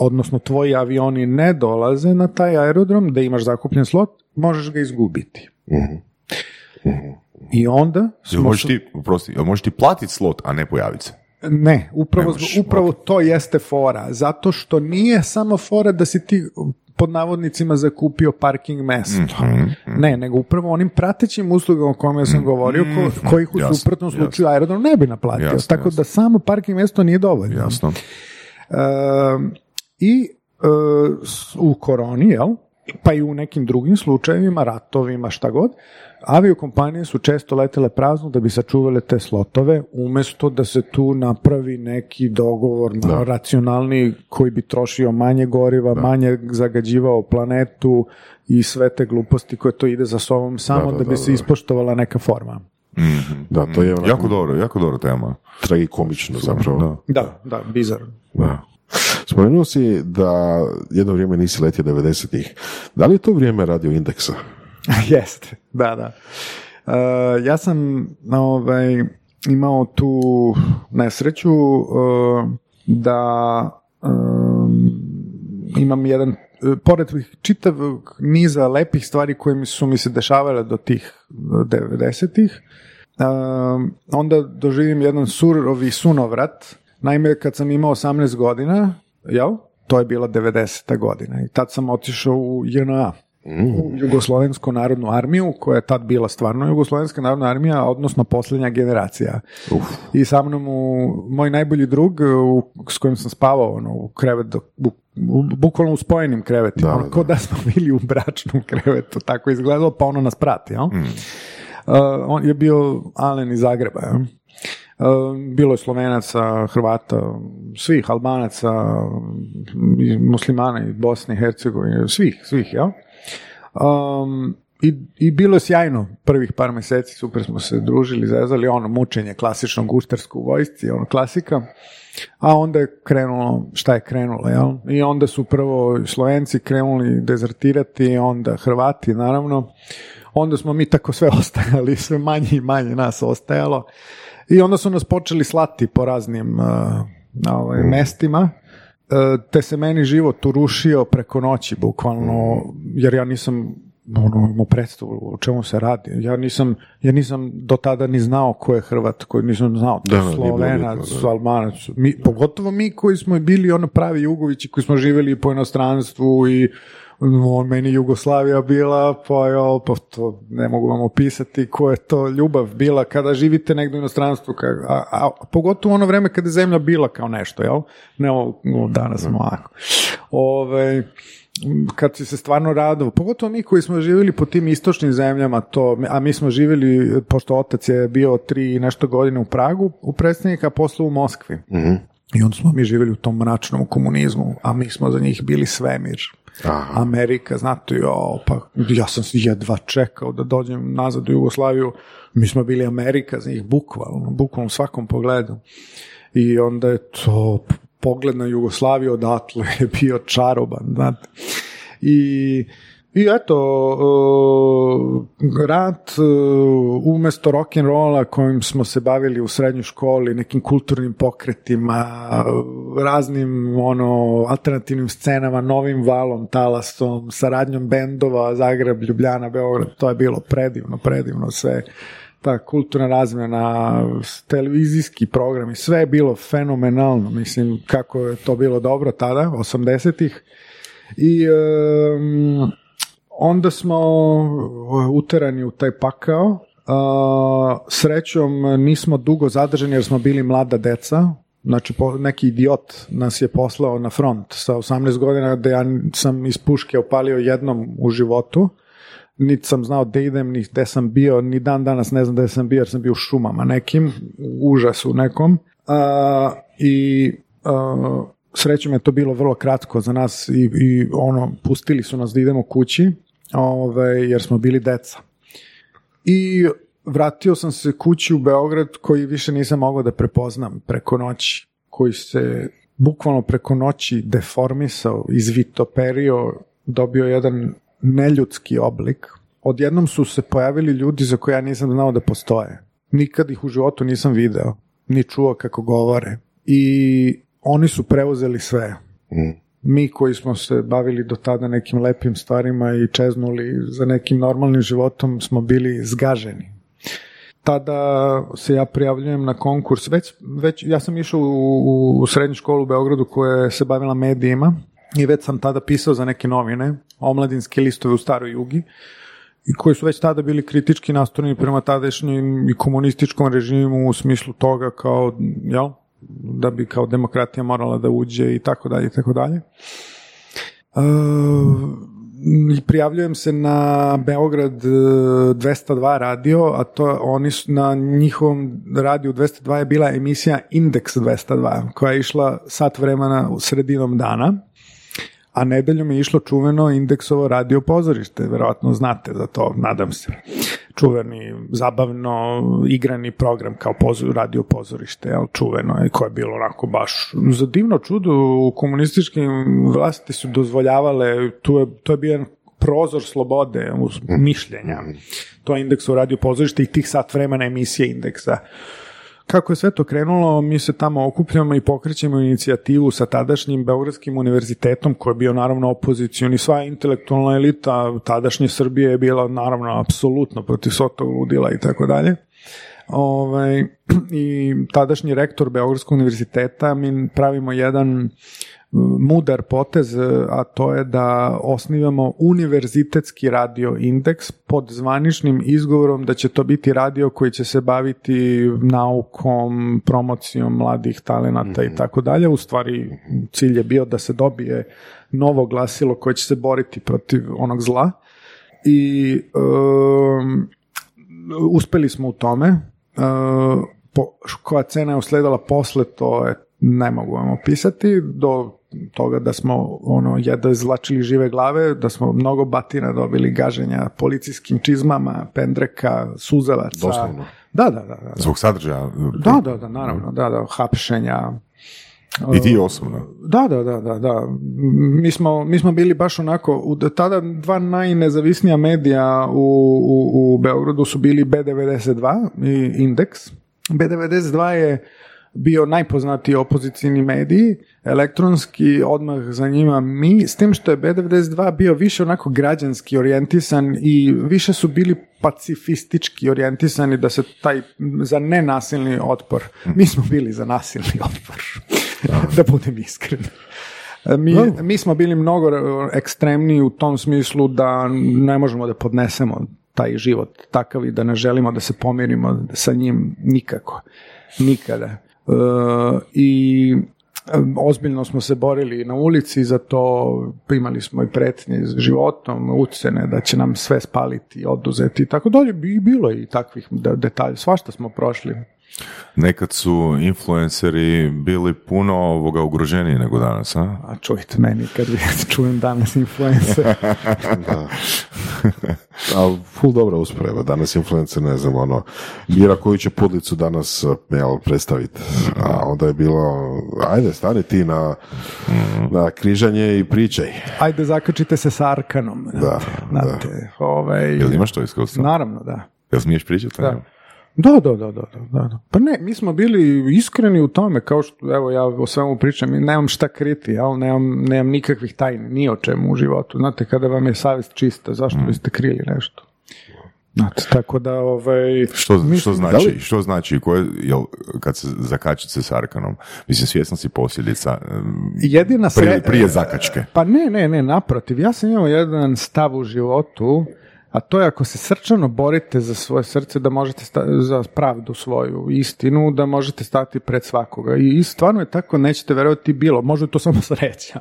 odnosno tvoji avioni ne dolaze na taj aerodrom, da imaš zakupljen slot, možeš ga izgubiti. I onda Jel smo možeš ti, oprosti, jel možeš ti platiti slot, a ne pojaviti se? ne, upravo, Ne možeš, upravo to jeste fora, zato što nije samo fora da si ti pod navodnicima zakupio parking mesto. Mhm, Ne, nego upravo onim pratećim uslugama o kojima sam govorio, ko, kojih u Jasno, suprotnom jasno. slučaju aerodrom ne bi naplatio. Jasno, Tako da samo parking mesto nije dovoljno. Jasno. Ehm, I e, s- u koroni, jel? pa i u nekim drugim slučajevima, ratovima, šta god, aviokompanije su često letele prazno da bi sačuvale te slotove, umjesto da se tu napravi neki dogovor malo racionalniji koji bi trošio manje goriva, manje zagađivao planetu i sve te gluposti koje to ide za sobom, samo da, da, bi da, se da. ispoštovala neka forma. Da, to je onako Jako dobro, jako dobro tema. tragikomično zapravo. Da. Da, da, bizarno. Da. Spomenuo si da jedno vrijeme nisi letio 90-ih. Da li je to vrijeme radio indeksa? Jeste, da, da. E, ja sam ovaj, imao tu nesreću e, da em, imam jedan, e, pored čitavog niza lepih stvari koje mi su mi se dešavale do tih 90-ih, em, onda doživim jedan surovi sunovrat. Naime, kad sam imao 18 godina, jel? To je bila 90. godina i tad sam otišao u JNA u Jugoslovensku narodnu armiju, koja je tad bila stvarno Jugoslovenska narodna armija, odnosno posljednja generacija. I sa mnom u, moj najbolji drug u, s kojim sam spavao ono, u krevet, dok- u, u, bukvalno u spojenim krevetima, Da, ono, ko da smo bili u bračnom krevetu, tako je izgledalo, pa ono nas prati, jel? Uh, on je bio Alen iz Zagreba, jel? Uh, bilo je Slovenaca, Hrvata, svih, Albanaca, muslimana iz Bosne i Hercegovine, svih, svih, jel? Um, i, I bilo je sjajno prvih par mjeseci, super smo se družili, zezali, ono mučenje klasično guštarsko u vojsci, ono klasika. A onda je krenulo, šta je krenulo, jel? I onda su prvo Slovenci krenuli dezertirati, onda Hrvati, naravno. onda smo mi tako sve ostajali, sve manje i manje nas ostajalo. I onda su nas počeli slati po raznim uh, ovaj, mestima, Uh, te se meni život urušio preko noći, bukvalno, jer ja nisam ono, imao predstavu o čemu se radi. Ja nisam, ja nisam do tada ni znao ko je Hrvat, koji nisam znao, to Da, Slovenac, bitno, da. Albanac, mi, pogotovo mi koji smo bili ono pravi Jugovići, koji smo živjeli po inostranstvu i on meni Jugoslavija bila, pa jo, pa to ne mogu vam opisati ko je to ljubav bila kada živite negdje u inostranstvu, ka- a, a, pogotovo ono vreme kada je zemlja bila kao nešto, jel? Ne ovo danas smo ovako. Ove, kad si se stvarno radao, pogotovo mi koji smo živjeli po tim istočnim zemljama, to, a mi smo živjeli, pošto otac je bio tri i nešto godine u Pragu, u predstavnika, a posle u Moskvi. I onda smo mi živjeli u tom mračnom komunizmu, a mi smo za njih bili svemir. Amerika, znate, jo, pa ja sam jedva čekao da dođem nazad u Jugoslaviju, mi smo bili Amerika za njih, bukvalno, bukvalno u svakom pogledu. I onda je to pogled na Jugoslaviju odatle je bio čaroban, znate. I i eto, uh, rat uh, umjesto rock'n'rolla kojim smo se bavili u srednjoj školi, nekim kulturnim pokretima, raznim ono, alternativnim scenama, novim valom, talasom, saradnjom bendova, Zagreb, Ljubljana, Beograd, to je bilo predivno, predivno sve ta kulturna razmjena, televizijski programi, sve je bilo fenomenalno, mislim kako je to bilo dobro tada, 80-ih. I em, onda smo uterani u taj pakao. Srećom nismo dugo zadržani jer smo bili mlada deca. Znači, neki idiot nas je poslao na front sa 18 godina da ja sam iz puške opalio jednom u životu. Niti sam znao da idem, ni gde sam bio, ni dan danas ne znam da sam bio jer sam bio u šumama nekim, u užasu nekom. I srećom je to bilo vrlo kratko za nas i, i ono, pustili su nas da idemo kući, ovaj, jer smo bili deca. I vratio sam se kući u Beograd koji više nisam mogao da prepoznam preko noći, koji se bukvalno preko noći deformisao, izvitoperio, dobio jedan neljudski oblik. Odjednom su se pojavili ljudi za koje ja nisam znao da postoje. Nikad ih u životu nisam video, ni čuo kako govore. I oni su preuzeli sve. Mi koji smo se bavili do tada nekim lepim stvarima i čeznuli za nekim normalnim životom smo bili zgaženi. Tada se ja prijavljujem na konkurs, već, već ja sam išao u, u, u srednju školu u Beogradu koja se bavila medijima i već sam tada pisao za neke novine, omladinske listove u Staroj Jugi, i koji su već tada bili kritički nastrojeni prema tadašnjem i komunističkom režimu u smislu toga kao, jel, da bi kao demokratija morala da uđe i tako dalje i tako dalje. E, prijavljujem se na Beograd e, 202 radio, a to oni su na njihovom radiju 202 je bila emisija Index 202, koja je išla sat vremena u sredinom dana, a nedeljom je išlo čuveno indeksovo radio pozorište, verovatno znate za to, nadam se. Čuveni, zabavno igrani program kao pozor, radio pozorište, jel, čuveno je, koje je bilo onako baš za divno čudo u komunističkim vlasti su dozvoljavale, tu je, to je bio jedan prozor slobode uz mišljenja. To je indeksovo radio pozorište i tih sat vremena emisije indeksa. Kako je sve to krenulo, mi se tamo okupljamo i pokrećemo inicijativu sa tadašnjim Beogradskim univerzitetom, koji je bio naravno opozicion i sva intelektualna elita tadašnje Srbije je bila naravno apsolutno protiv sotog ludila i tako dalje. Ovaj, I tadašnji rektor Beogradskog univerziteta mi pravimo jedan mudar potez, a to je da osnivamo univerzitetski radio indeks pod zvaničnim izgovorom da će to biti radio koji će se baviti naukom, promocijom mladih talenata i tako dalje. U stvari cilj je bio da se dobije novo glasilo koje će se boriti protiv onog zla i um, uspeli smo u tome. Po, koja cena je usledala posle, to je ne mogu vam opisati, do toga da smo ono jedva izvlačili žive glave, da smo mnogo batina dobili gaženja policijskim čizmama, pendreka, suzavaca. Doslovno. Da, da, da. da. Zbog sadržaja. Da, da, da, naravno, da, da, hapšenja. I ti osobno. Da, da, da, da, da. Mi smo, mi smo bili baš onako, u, tada dva najnezavisnija medija u, u, u Beogradu su bili B92 i Indeks. B92 je bio najpoznatiji opozicijni mediji, elektronski, odmah za njima mi, s tim što je B92 bio više onako građanski orijentisan i više su bili pacifistički orijentisani da se taj, za nenasilni otpor. Mi smo bili za nasilni otpor, da budem iskren. Mi, mi smo bili mnogo ekstremniji u tom smislu da ne možemo da podnesemo taj život takav i da ne želimo da se pomirimo sa njim nikako. Nikada. E, i e, ozbiljno smo se borili na ulici, za to imali smo i pretnje s životom, ucene da će nam sve spaliti, oduzeti i tako dalje. Bilo je i takvih detalja, svašta smo prošli. Nekad su influenceri bili puno ovoga ugroženiji nego danas, a? A čujte meni kad čujem danas influencer. da. A full dobra usporeba. Danas influencer, ne znam, ono, bira koju će pudlicu danas jel, predstaviti. A onda je bilo, ajde, stani ti na, na križanje i pričaj. Ajde, zakačite se sa Arkanom. Da, znate, da. Ovaj, Jel imaš to iskustvo? Naravno, da. Jel smiješ pričati? Da. Da, da, da, da, da, Pa ne, mi smo bili iskreni u tome, kao što, evo, ja o svemu pričam, nemam šta kriti, ja nemam, nemam nikakvih tajni, ni o čemu u životu. Znate, kada vam je savjest čista, zašto mm. biste krili nešto? Znate, tako da, ovaj... Što, što znači, što znači, koje, jel, kad se zakačite se s Arkanom, mislim, svjesno si posljedica Jedina prije, prije zakačke. Pa ne, ne, ne, naprotiv, ja sam imao jedan stav u životu, a to je ako se srčano borite za svoje srce, da možete za pravdu svoju istinu, da možete stati pred svakoga. I stvarno je tako, nećete verovati bilo, možda to samo sreća,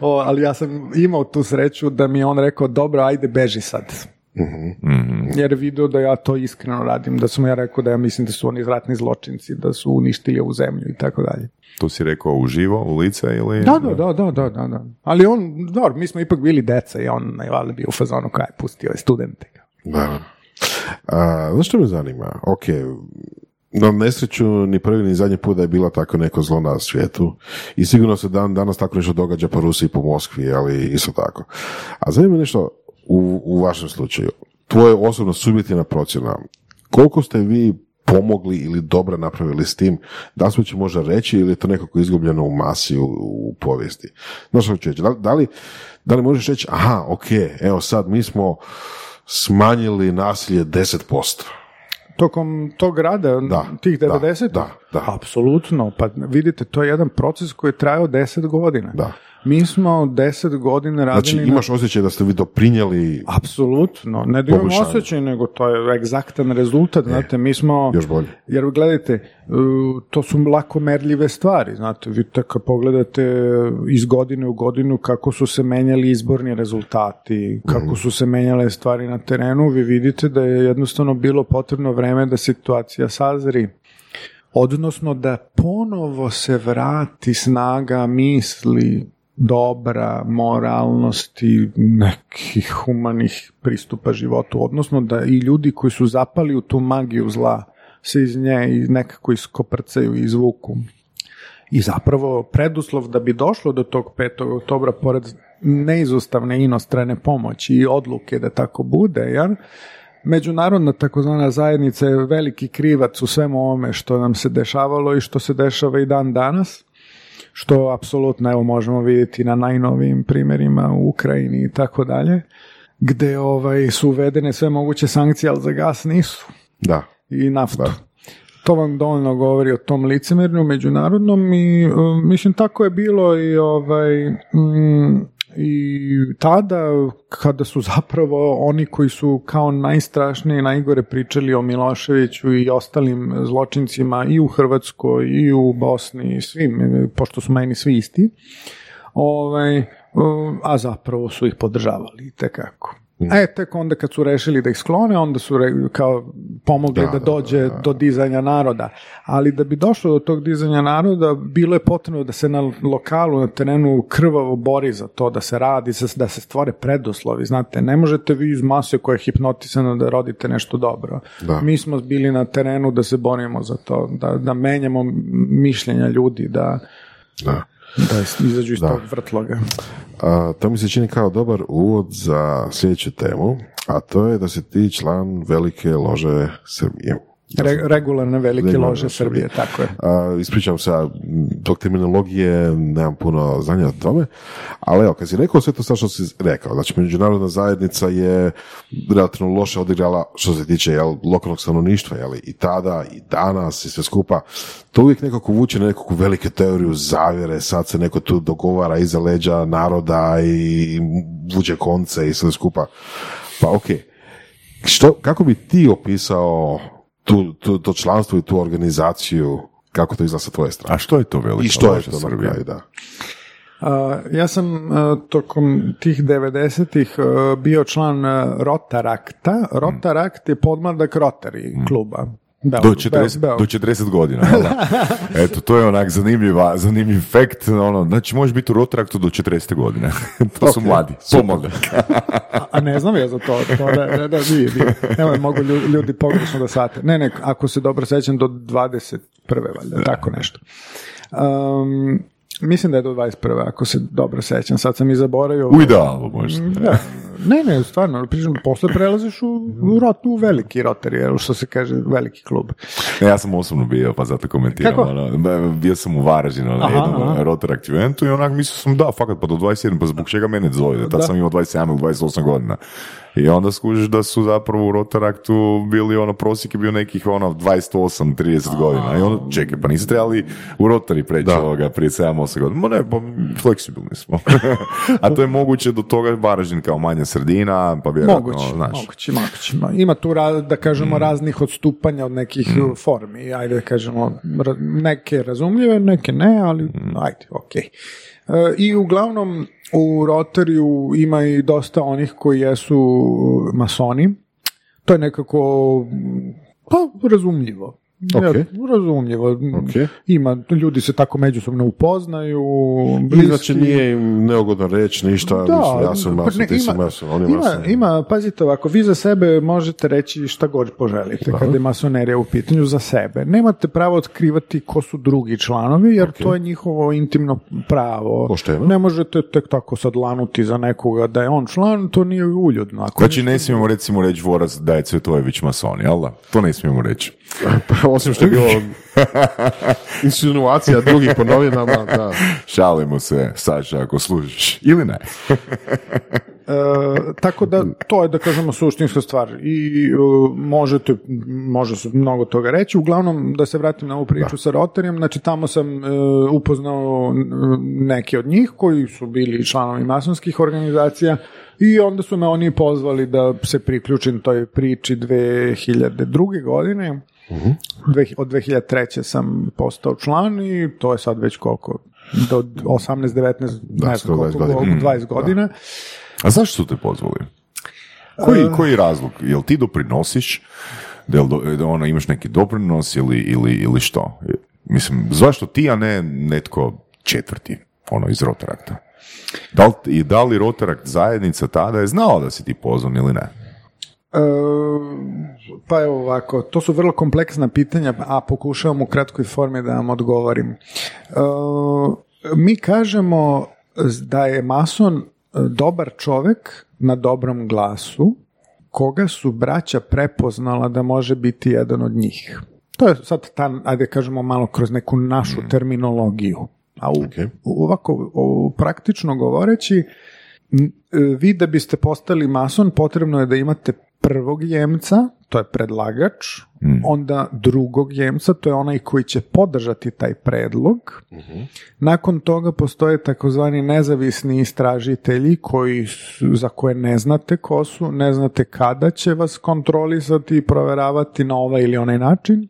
o, ali ja sam imao tu sreću da mi je on rekao, dobro, ajde, beži sad. Mm Jer je vidio da ja to iskreno radim, da sam ja rekao da ja mislim da su oni ratni zločinci, da su uništili ovu zemlju i tako dalje. To si rekao uživo, u lice ili... Da, da, da, da, da, da. Ali on, dobro, mi smo ipak bili deca i on najvali bio u fazonu kaj pustio je studente. Da. A, znaš što me zanima? Ok, na nesreću ni prvi ni zadnji put da je bilo tako neko zlo na svijetu i sigurno se dan, danas tako nešto događa po Rusiji i po Moskvi, ali isto tako. A zanima me nešto u, u vašem slučaju. Tvoje osobno subjektivna procjena. Koliko ste vi pomogli ili dobro napravili s tim, da smo će možda reći ili je to nekako izgubljeno u masi u, u povijesti. Znaš što ću reći, da, da, li, da li možeš reći, aha, ok, evo sad mi smo smanjili nasilje 10%. Tokom tog rada, da, tih 90? Da, da, Apsolutno, pa vidite, to je jedan proces koji je trajao 10 godina. Da. Mi smo deset godina radili... Znači imaš osjećaj da ste vi doprinijeli... Apsolutno, ne da imam osjećaj, nego to je egzaktan rezultat, e, znate, mi smo... Još bolje. Jer gledajte, to su lako merljive stvari, znate, vi tako pogledate iz godine u godinu kako su se menjali izborni rezultati, kako mhm. su se menjale stvari na terenu, vi vidite da je jednostavno bilo potrebno vreme da situacija sazri odnosno da ponovo se vrati snaga misli dobra, moralnosti, nekih humanih pristupa životu, odnosno da i ljudi koji su zapali u tu magiju zla se iz nje nekako iskoprcaju i izvuku. I zapravo preduslov da bi došlo do tog 5. oktobra, pored neizostavne inostrane pomoći i odluke da tako bude, jer međunarodna takozvana zajednica je veliki krivac u svemu ovome što nam se dešavalo i što se dešava i dan danas što apsolutno evo možemo vidjeti na najnovijim primjerima u Ukrajini i tako dalje, gdje ovaj, su uvedene sve moguće sankcije, ali za gas nisu. Da. I naftu. To vam dovoljno govori o tom licemernju međunarodnom i e, mislim tako je bilo i ovaj mm, i tada kada su zapravo oni koji su kao najstrašnije i najgore pričali o Miloševiću i ostalim zločincima i u Hrvatskoj i u Bosni i svim, pošto su meni svi isti, ovaj, a zapravo su ih podržavali tekako. Mm. E, tek onda kad su rešili da ih sklone, onda su kao pomogli da, dođe do dizanja naroda. Ali da bi došlo do tog dizanja naroda, bilo je potrebno da se na lokalu, na terenu krvavo bori za to, da se radi, da se stvore preduslovi. Znate, ne možete vi iz mase koja je hipnotisana da rodite nešto dobro. Mi smo bili na terenu da se borimo za to, da, da menjamo mišljenja ljudi, da Da. Da izađu iz tog vrtloga. A, to mi se čini kao dobar uvod za sljedeću temu, a to je da si ti član velike lože Srbije. Re, regularne velike Regularne lože Srbije, tako je. A, ispričavam se, tog terminologije nemam puno znanja o tome, ali evo, kad si rekao sve to sad što si rekao, znači međunarodna zajednica je relativno loše odigrala što se tiče jel, lokalnog stanovništva, jel, i tada, i danas, i sve skupa, to uvijek nekako vuče na nekakvu veliku teoriju zavjere, sad se neko tu dogovara iza leđa naroda i vuče konce i sve skupa. Pa ok, što, kako bi ti opisao tu, tu, to članstvo i tu organizaciju, kako to izgleda sa tvoje strane? A što je to velika I što je to kraju, da. A, ja sam a, tokom tih 90-ih a, bio član a, Rotarakta. Rotarakt je podmladak Rotary kluba. Beograd- Do 40, Beograd. do 40 godina. da? Eto, to je onak zanimljiva, zanimljiv fakt. Ono, znači, možeš biti u Rotaraktu do 40. godine. to su mladi. Pomladak. A, a ne znam ja za to. to da, da, da, nije, nije. Nemoj, mogu ljudi, ljudi pogrešno da sate. Ne, ne, ako se dobro sećam, do 21. valjda, tako nešto. Um, mislim da je do 21. ako se dobro sećam. Sad sam i zaboravio. U idealu možda. Da. Ne, ne, stvarno, pričam, posle prelaziš u, u, rot, u veliki rotari, jel, što se kaže, veliki klub. Ne, ja sam osobno bio, pa zato komentiram. Kako? Ono, bio sam u Varaždinu na Aha, jednom aha. Rotaract eventu i onak mislio sam da, fakat, pa do 21, pa zbog čega mene zove? Tad Da. sam imao 27 ili 28 godina. I onda skužiš da su zapravo u Rotaraktu bili, ono, prosjek je bio nekih, ono, 28, 30 godina. I onda, čekaj, pa niste trebali u Rotari preći ovoga prije 7-8 godina. Ma ne, pa fleksibilni smo. A to je moguće do toga Varaždin kao manja sredina, pa vjerojatno, Moguće, znaš. moguće, moguće. Ma, Ima tu, da kažemo, raznih odstupanja od nekih uh, formi. Ajde da kažemo, neke razumljive, neke ne, ali ajde, okej. E, I uglavnom u Rotariju ima i dosta onih koji jesu masoni. To je nekako pa, razumljivo. Ok. Ja, razumljivo. Ok. Ima, ljudi se tako međusobno upoznaju, bliski. znači nije im neugodno reći ništa, Da, mislim, ja sam pa mason, ne, ti si ima- mason, on je ima, mason. ima, pazite ovako, vi za sebe možete reći šta god poželite kada je masonerija u pitanju za sebe. Nemate pravo otkrivati ko su drugi članovi, jer to je njihovo intimno pravo. Pošteno. Ne možete tek tako sad lanuti za nekoga da je on član, to nije uljudno. Ako Znači ne smijemo recimo reći Vorac da je Cvetojević mason, jel da? To ne smijemo reći. Osim što je bilo insinuacija drugih po novinama, da. Šalimo se, Saša, ako služiš. Ili ne? E, tako da to je da kažemo suštinska stvar i e, možete može se mnogo toga reći uglavnom da se vratim na ovu priču sa Rotarijem znači tamo sam e, upoznao n- neke od njih koji su bili članovi masonskih organizacija i onda su me oni pozvali da se priključim toj priči 2002. godine Dve- od 2003. sam postao član i to je sad već koliko do 18, 19, ne znam skoro 20 koliko, godina. koliko, 20 godina. A zašto su te pozvali? Koji, E. koji razlog? Jel ti doprinosiš? Da, da ono, imaš neki doprinos ili, ili, ili što? Mislim, zašto ti, a ne netko četvrti, ono, iz Rotarakta? Da li, I da li Rotarakt zajednica tada je znala da si ti pozvan ili ne? E, pa evo ovako, to su vrlo kompleksna pitanja, a pokušavam u kratkoj formi da vam odgovorim. E, mi kažemo da je mason e, dobar čovek na dobrom glasu, koga su braća prepoznala da može biti jedan od njih. To je sad ta, ajde kažemo malo kroz neku našu terminologiju. A u, u- ovako, u- praktično govoreći, e, vi da biste postali mason potrebno je da imate prvog jemca, to je predlagač, onda drugog jemca, to je onaj koji će podržati taj predlog. Nakon toga postoje takozvani nezavisni istražitelji koji su, za koje ne znate ko su, ne znate kada će vas kontrolisati i proveravati na ovaj ili onaj način.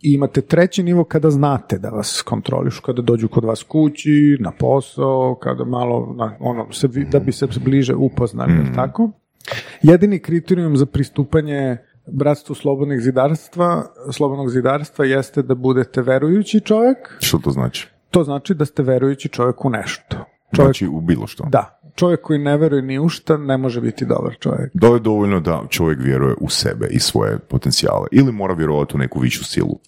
I imate treći nivo kada znate da vas kontrolišu, kada dođu kod vas kući, na posao, kada malo, na, ono, se, da bi se bliže upoznali, jel tako? Jedini kriterijum za pristupanje bratstvu slobodnog zidarstva, slobodnog zidarstva jeste da budete verujući čovjek, Što to znači? to znači da ste verujući čovjek u nešto. Čovjek, Znači u bilo što. da, čovjek koji ne veruje ni u šta ne može biti dobar čovjek. Da je dovoljno da čovjek vjeruje u sebe i svoje potencijale ili mora vjerovati u neku višu silu?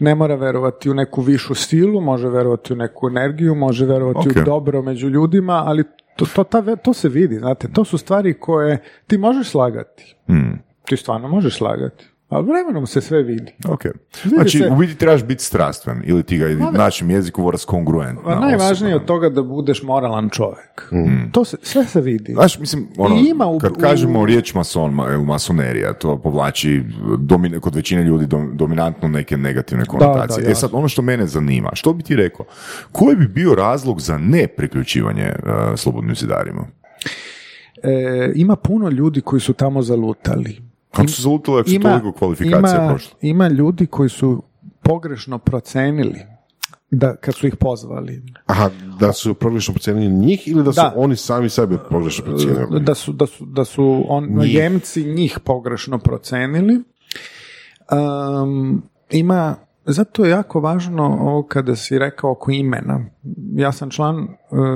ne mora verovati u neku višu silu, može verovati u neku energiju, može verovati Ok. u dobro među ljudima, ali to, to, ta to se vidi, znate, to su stvari koje ti možeš slagati. Hmm. Ti stvarno možeš slagati. Ali vremenom se sve vidi. Ok. Vidi Znači, se- u biti trebaš biti strastven ili ti ga našem jeziku moraš kongruentno. A najvažnije je od toga da budeš moralan čovjek. Mm. To se, sve se vidi. Znaš, mislim, ono, I ima u- kad u- kažemo riječ mason, masonerija, to povlači domin- kod većine ljudi dom- dominantno neke negativne konotacije. da, e sad, ono što mene zanima, što bi ti rekao, koji bi bio razlog za ne priključivanje uh, slobodnim zidarima? E, ima puno ljudi koji su tamo zalutali. Kako su zalutali ako su toliko kvalifikacija ima, prošle? ima ljudi koji su pogrešno procenili da kad su ih pozvali. Aha, da su pogrešno procijenili njih ili da su Da. oni sami sebe pogrešno procijenili? Da su, da su, da su on, Njemci njih pogrešno procenili. Um, ima, zato je jako važno ovo kada si rekao oko imena. Ja sam član uh,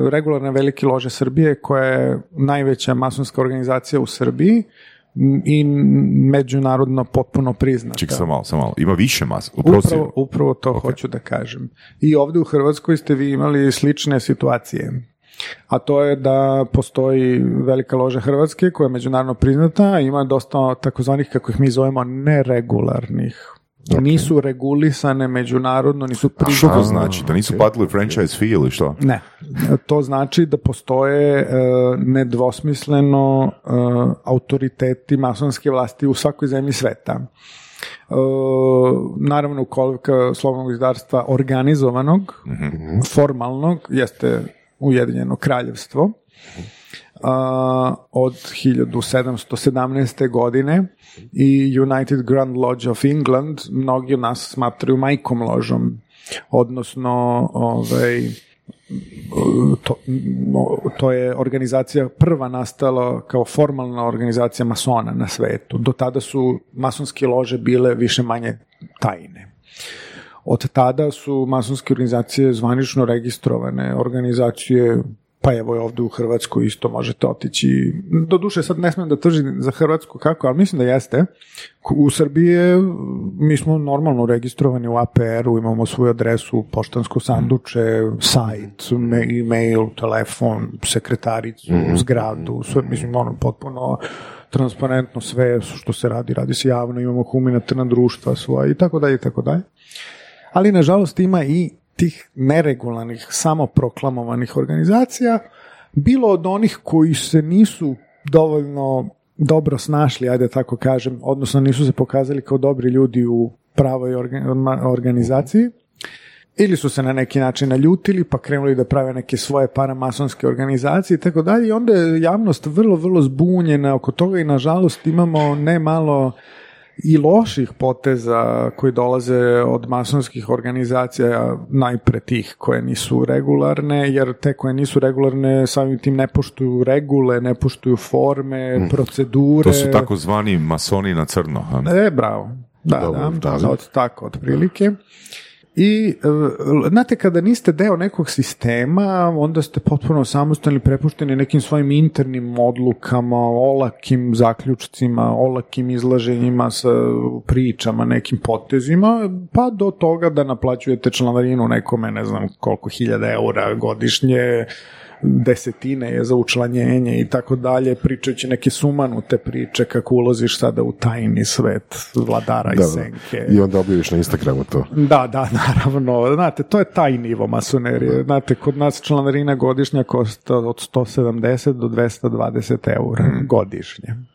regularne velike lože Srbije koja je najveća masonska organizacija u Srbiji i međunarodno potpuno priznata. Ček, samo malo, samo malo. Ima više mas u prosjeku. Upravo, upravo to hoću da kažem. I ovdje u Hrvatskoj ste vi imali slične situacije. A to je da postoji velika loža Hrvatske koja je međunarodno priznata, a ima dosta takozvanih, kako ih mi zovemo, neregularnih. Nisu regulisane međunarodno, nisu Što priznate. to znači? Da nisu platili franchise fee ili što? Ne, to znači da postoje e, nedvosmisleno e, autoriteti masonske vlasti u svakoj zemlji sveta. E, naravno, kolika slobodnog izdarstva organizovanog, formalnog, jeste Ujedinjeno kraljevstvo. A, od 1717. godine i United Grand Lodge of England mnogi od nas smatraju majkom ložom odnosno ovaj, to, to je organizacija prva nastala kao formalna organizacija masona na svetu. Do tada su masonske lože bile više manje tajne. Od tada su masonske organizacije zvanično registrovane organizacije pa evo je ovdje u Hrvatskoj isto možete otići. Doduše sad ne smijem da tržim za Hrvatsku kako, ali mislim da jeste. U Srbiji mi smo normalno registrovani u APR-u, imamo svoju adresu, poštansko sanduče, sajt, e-mail, telefon, sekretaricu, zgradu, sve, mislim, ono, potpuno transparentno sve što se radi, radi se javno, imamo humanitarna društva svoja i tako dalje i tako dalje. Ali nažalost ima i tih neregularnih, samoproklamovanih organizacija, bilo od onih koji se nisu dovoljno dobro snašli, ajde tako kažem, odnosno nisu se pokazali kao dobri ljudi u pravoj organizaciji, ili su se na neki način naljutili pa krenuli da prave neke svoje paramasonske organizacije i tako dalje. I onda je javnost vrlo, vrlo zbunjena oko toga i nažalost imamo ne malo i loših poteza koji dolaze od masonskih organizacija, najpre tih koje nisu regularne, jer te koje nisu regularne samim tim ne poštuju regule, ne poštuju forme, procedure. To su takozvani masoni na crno. a? E, bravo. Da, Dobro, da, da. od, tako, otprilike. I, e, znate, kada niste deo nekog sistema, onda ste potpuno samostalni, prepušteni nekim svojim internim odlukama, olakim zaključcima, olakim izlaženjima sa pričama, nekim potezima, pa do toga da naplaćujete članarinu nekome, ne znam koliko hiljada eura godišnje, desetine je za učlanjenje i tako dalje, pričajući neke sumanute priče kako ulaziš sada u tajni svet vladara i Da, senke. I onda objaviš na Instagramu to. Da, da, naravno. Znate, to je taj nivo masonerije. Znate, kod nas članarina godišnja košta od 170 do 220 eura godišnje.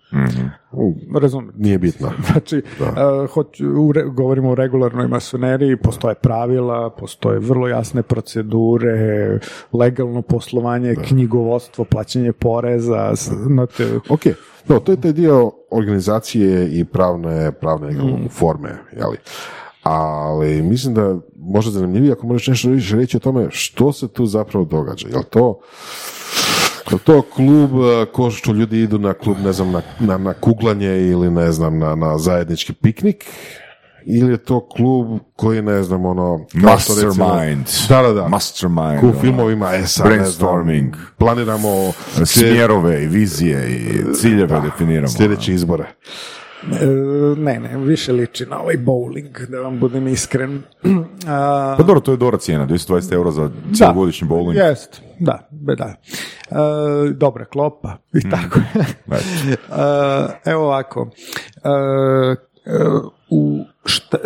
Razumete? Nije bitno. Znači, uh, hoću, u re- govorimo o regularnoj masoneriji, postoje pravila, postoje vrlo jasne procedure, legalno poslovanje, knjigovodstvo, plaćanje poreza, s- znate, Ok, no, to je taj dio organizacije i pravne, pravne Mm. forme, jeli? Ali mislim da možda zanimljivije ako možeš nešto više reći o tome što se tu zapravo događa. Jel to Jel to klub, eh, ko što ljudi idu na klub, ne znam, na, na, na kuglanje ili ne znam, na, na zajednički piknik? Ili je to klub koji, ne znam, ono... Mastermind. Da, da, da. Mastermind. U ono. filmovima, e sad, ne znam, Brainstorming. planiramo Smjerove i vizije i ciljeve definiramo. sljedeće izbore. E, ne, ne, više liči na ovaj bowling, da vam budem iskren. A, Pa dobro, to je dobra cijena, 220 euro za cijelogodišnji bowling. Jest, da, da. E, dobra klopa i Mm. tako. Znači, E, evo ovako. U šta,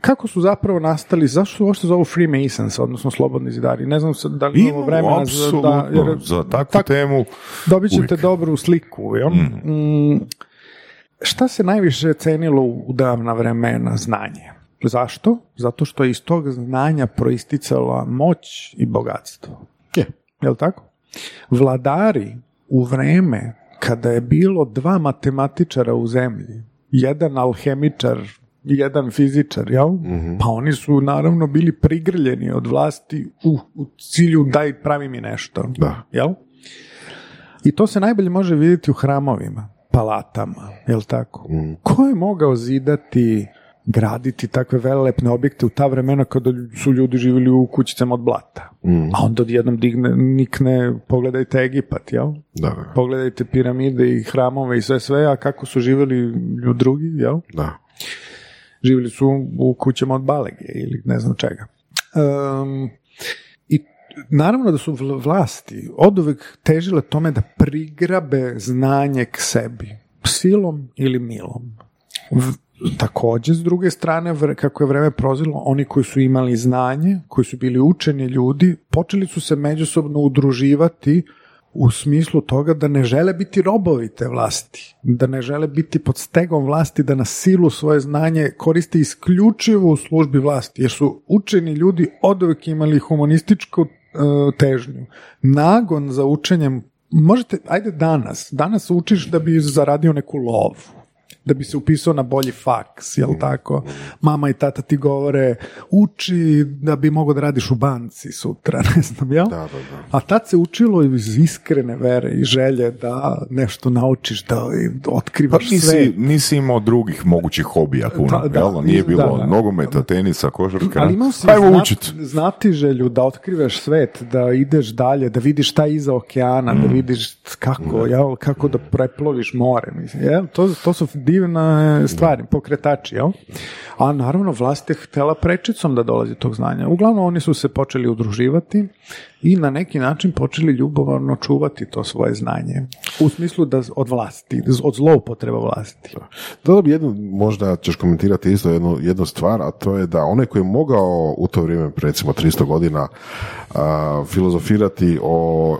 kako su zapravo nastali, zašto su uopšte zovu Freemasons, odnosno slobodni zidari? Ne znam da li imamo vremena za, da, apsolutno, za takvu temu dobit ćete uvijek. dobru sliku. Jel? Mm, šta se najviše cenilo u davna vremena? Znanje. Zašto? Zato što je iz tog znanja proisticala moć i bogatstvo. Je. Jel tako? Vladari u vreme kada je bilo dva matematičara u zemlji, jedan alhemičar jedan fizičar, jel? Pa oni su naravno bili prigrljeni od vlasti u, u cilju daj pravi mi nešto. Da. Jel? I to se najbolje može vidjeti u hramovima, palatama, jel tako? Ko je mogao zidati, graditi takve velelepne objekte u ta vremena kada su ljudi živjeli u kućicama od blata? A onda odjednom digne, nikne, pogledajte Egipat, jel? Da, da, Pogledajte piramide i hramove i sve sve, a kako su živjeli ljudi drugi, jel? da. živjeli su u kućama od balege ili ne znam čega. Um, naravno da su vl- vlasti od uvek težile tome da prigrabe znanje k sebi, silom ili milom. V- Takođe, s druge strane, vre- kako je vreme prozilo, oni koji su imali znanje, koji su bili učeni ljudi, počeli su se međusobno udruživati u smislu toga da ne žele biti robovi te vlasti, da ne žele biti pod stegom vlasti, da na silu svoje znanje koriste isključivo u službi vlasti, jer su učeni ljudi oduvek imali humanističku težnju. Nagon za učenjem, možete, ajde danas, danas učiš da bi zaradio neku lovu, da bi se upisao na bolji faks, jel tako? Mama i tata ti govore, uči da bi mogao da radiš u banci sutra, ne znam, jel? Da, da, da. A tad se učilo iz iskrene vere i želje da nešto naučiš, da Pa otkrivaš sve. nisi, nisi imao drugih mogućih hobija puno, Da, da, jel? Nije bilo da. nogometa, tenisa, košarka. Ali imao si Ajmo znat- učit. znati želju da otkrivaš svet, da ideš dalje, da vidiš šta iza okeana, Mm. da vidiš kako, jel, kako da preploviš more. Mislim, jel? To, to su divne stvari, pokretači. Jel? A naravno vlast je htela prečicom da dolazi tog znanja. Uglavnom oni su se počeli udruživati i na neki način počeli ljubomorno čuvati to svoje znanje. U smislu da od vlasti, od zloupotreba vlasti. Dodao bi jednu, možda ćeš komentirati isto jednu, jednu stvar, a to je da onaj koji je mogao u to vrijeme, recimo 300 godina, a, filozofirati o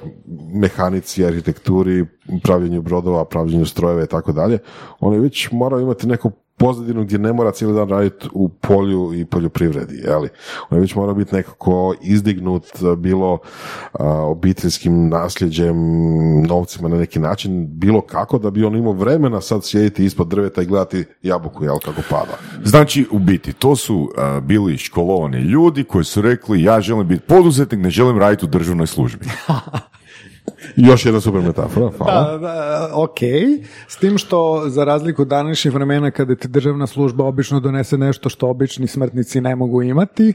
mehanici, arhitekturi, pravljenju brodova, pravljenju strojeva i tako dalje, on već morao imati neku pozadinu gdje ne mora cijeli dan raditi u polju i poljoprivredi, jeli? On je već mora biti nekako izdignut bilo a, obiteljskim nasljeđem, novcima na neki način, bilo kako da bi on imao vremena sad sjediti ispod drveta i gledati jabuku, jel, kako pada. Znači, u biti, to su a, bili školovani ljudi koji su rekli ja želim biti poduzetnik, ne želim raditi u državnoj službi. Još jedna super metafora, hvala. Da, da, ok, s tim što za razliku od današnjih vremena kada ti državna služba obično donese nešto što obični smrtnici ne mogu imati,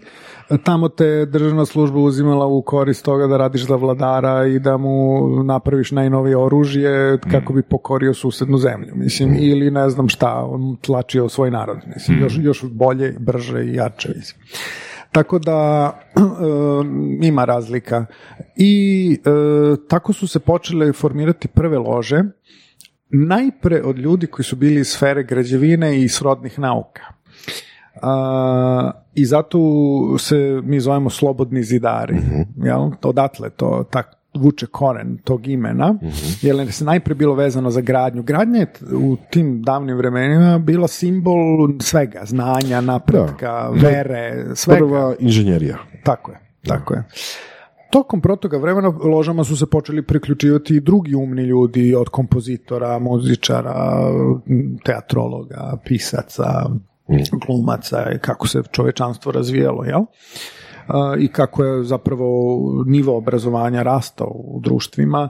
tamo te državna služba uzimala u korist toga da radiš za vladara i da mu napraviš najnovije oružje kako bi pokorio susednu zemlju, mislim, ili ne znam šta, on tlačio svoj narod, mislim, još, još bolje, brže i jače, mislim. Tako da ima razlika. I e, tako su se počele formirati prve lože, najpre od ljudi koji su bili iz sfere građevine i srodnih nauka. A, I zato se mi zovemo slobodni zidari. Jel? Odatle to tak, vuče koren tog imena, jer se najprije bilo vezano za gradnju. Gradnja je u tim davnim vremenima bila simbol svega, znanja, napretka, vere, svega. Prva inženjerija. Tako je, tako je. Tokom protoga vremena ložama su se počeli priključivati i drugi umni ljudi od kompozitora, muzičara, teatrologa, pisaca, glumaca i kako se čovečanstvo razvijalo, jel? I kako je zapravo nivo obrazovanja rastao u društvima,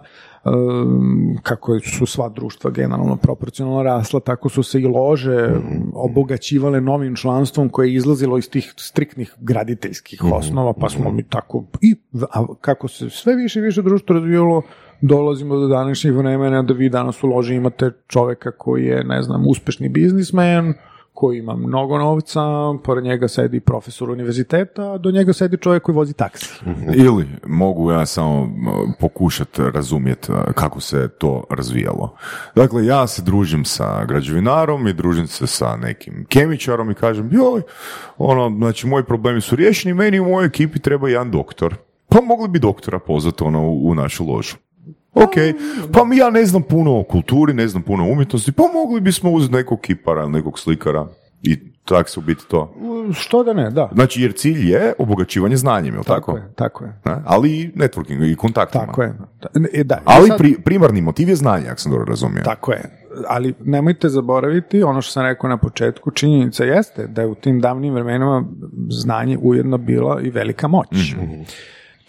kako su sva društva generalno proporcionalno rasla, tako su se i lože obogaćivale novim članstvom koje je izlazilo iz tih striktnih graditeljskih osnova, pa smo mi tako i a kako se sve više i više društvo razvijalo, dolazimo do današnjih vremena da vi danas u loži imate čoveka koji je, ne znam, uspešni biznismen, koji ima mnogo novca, pored njega sedi profesor univerziteta, a do njega sedi čovjek koji vozi taksi. Ili mogu ja samo pokušati razumjeti kako se to razvijalo. Dakle, ja se družim sa građevinarom i družim se sa nekim kemičarom i kažem, joj, ono, znači moji problemi su riješeni, meni u mojoj ekipi treba jedan doktor. Pa mogli bi doktora pozvati ono u našu ložu. Ok, pa mi ja ne znam puno o kulturi, ne znam puno o umjetnosti, pa mogli bismo uzeti nekog kipara, nekog slikara i tak se u biti to. Što da ne, da. Znači, jer cilj je obogaćivanje znanjem, jel tako? Tako je, tako je. Ne? Ali i networking i kontaktima. Tako je. Da, e, da, Ali sad- pri, primarni motiv je znanje, ako sam dobro razumio. Tako je. Ali nemojte zaboraviti ono što sam rekao na početku, činjenica jeste da je u tim davnim vremenima znanje ujedno bila i velika moć.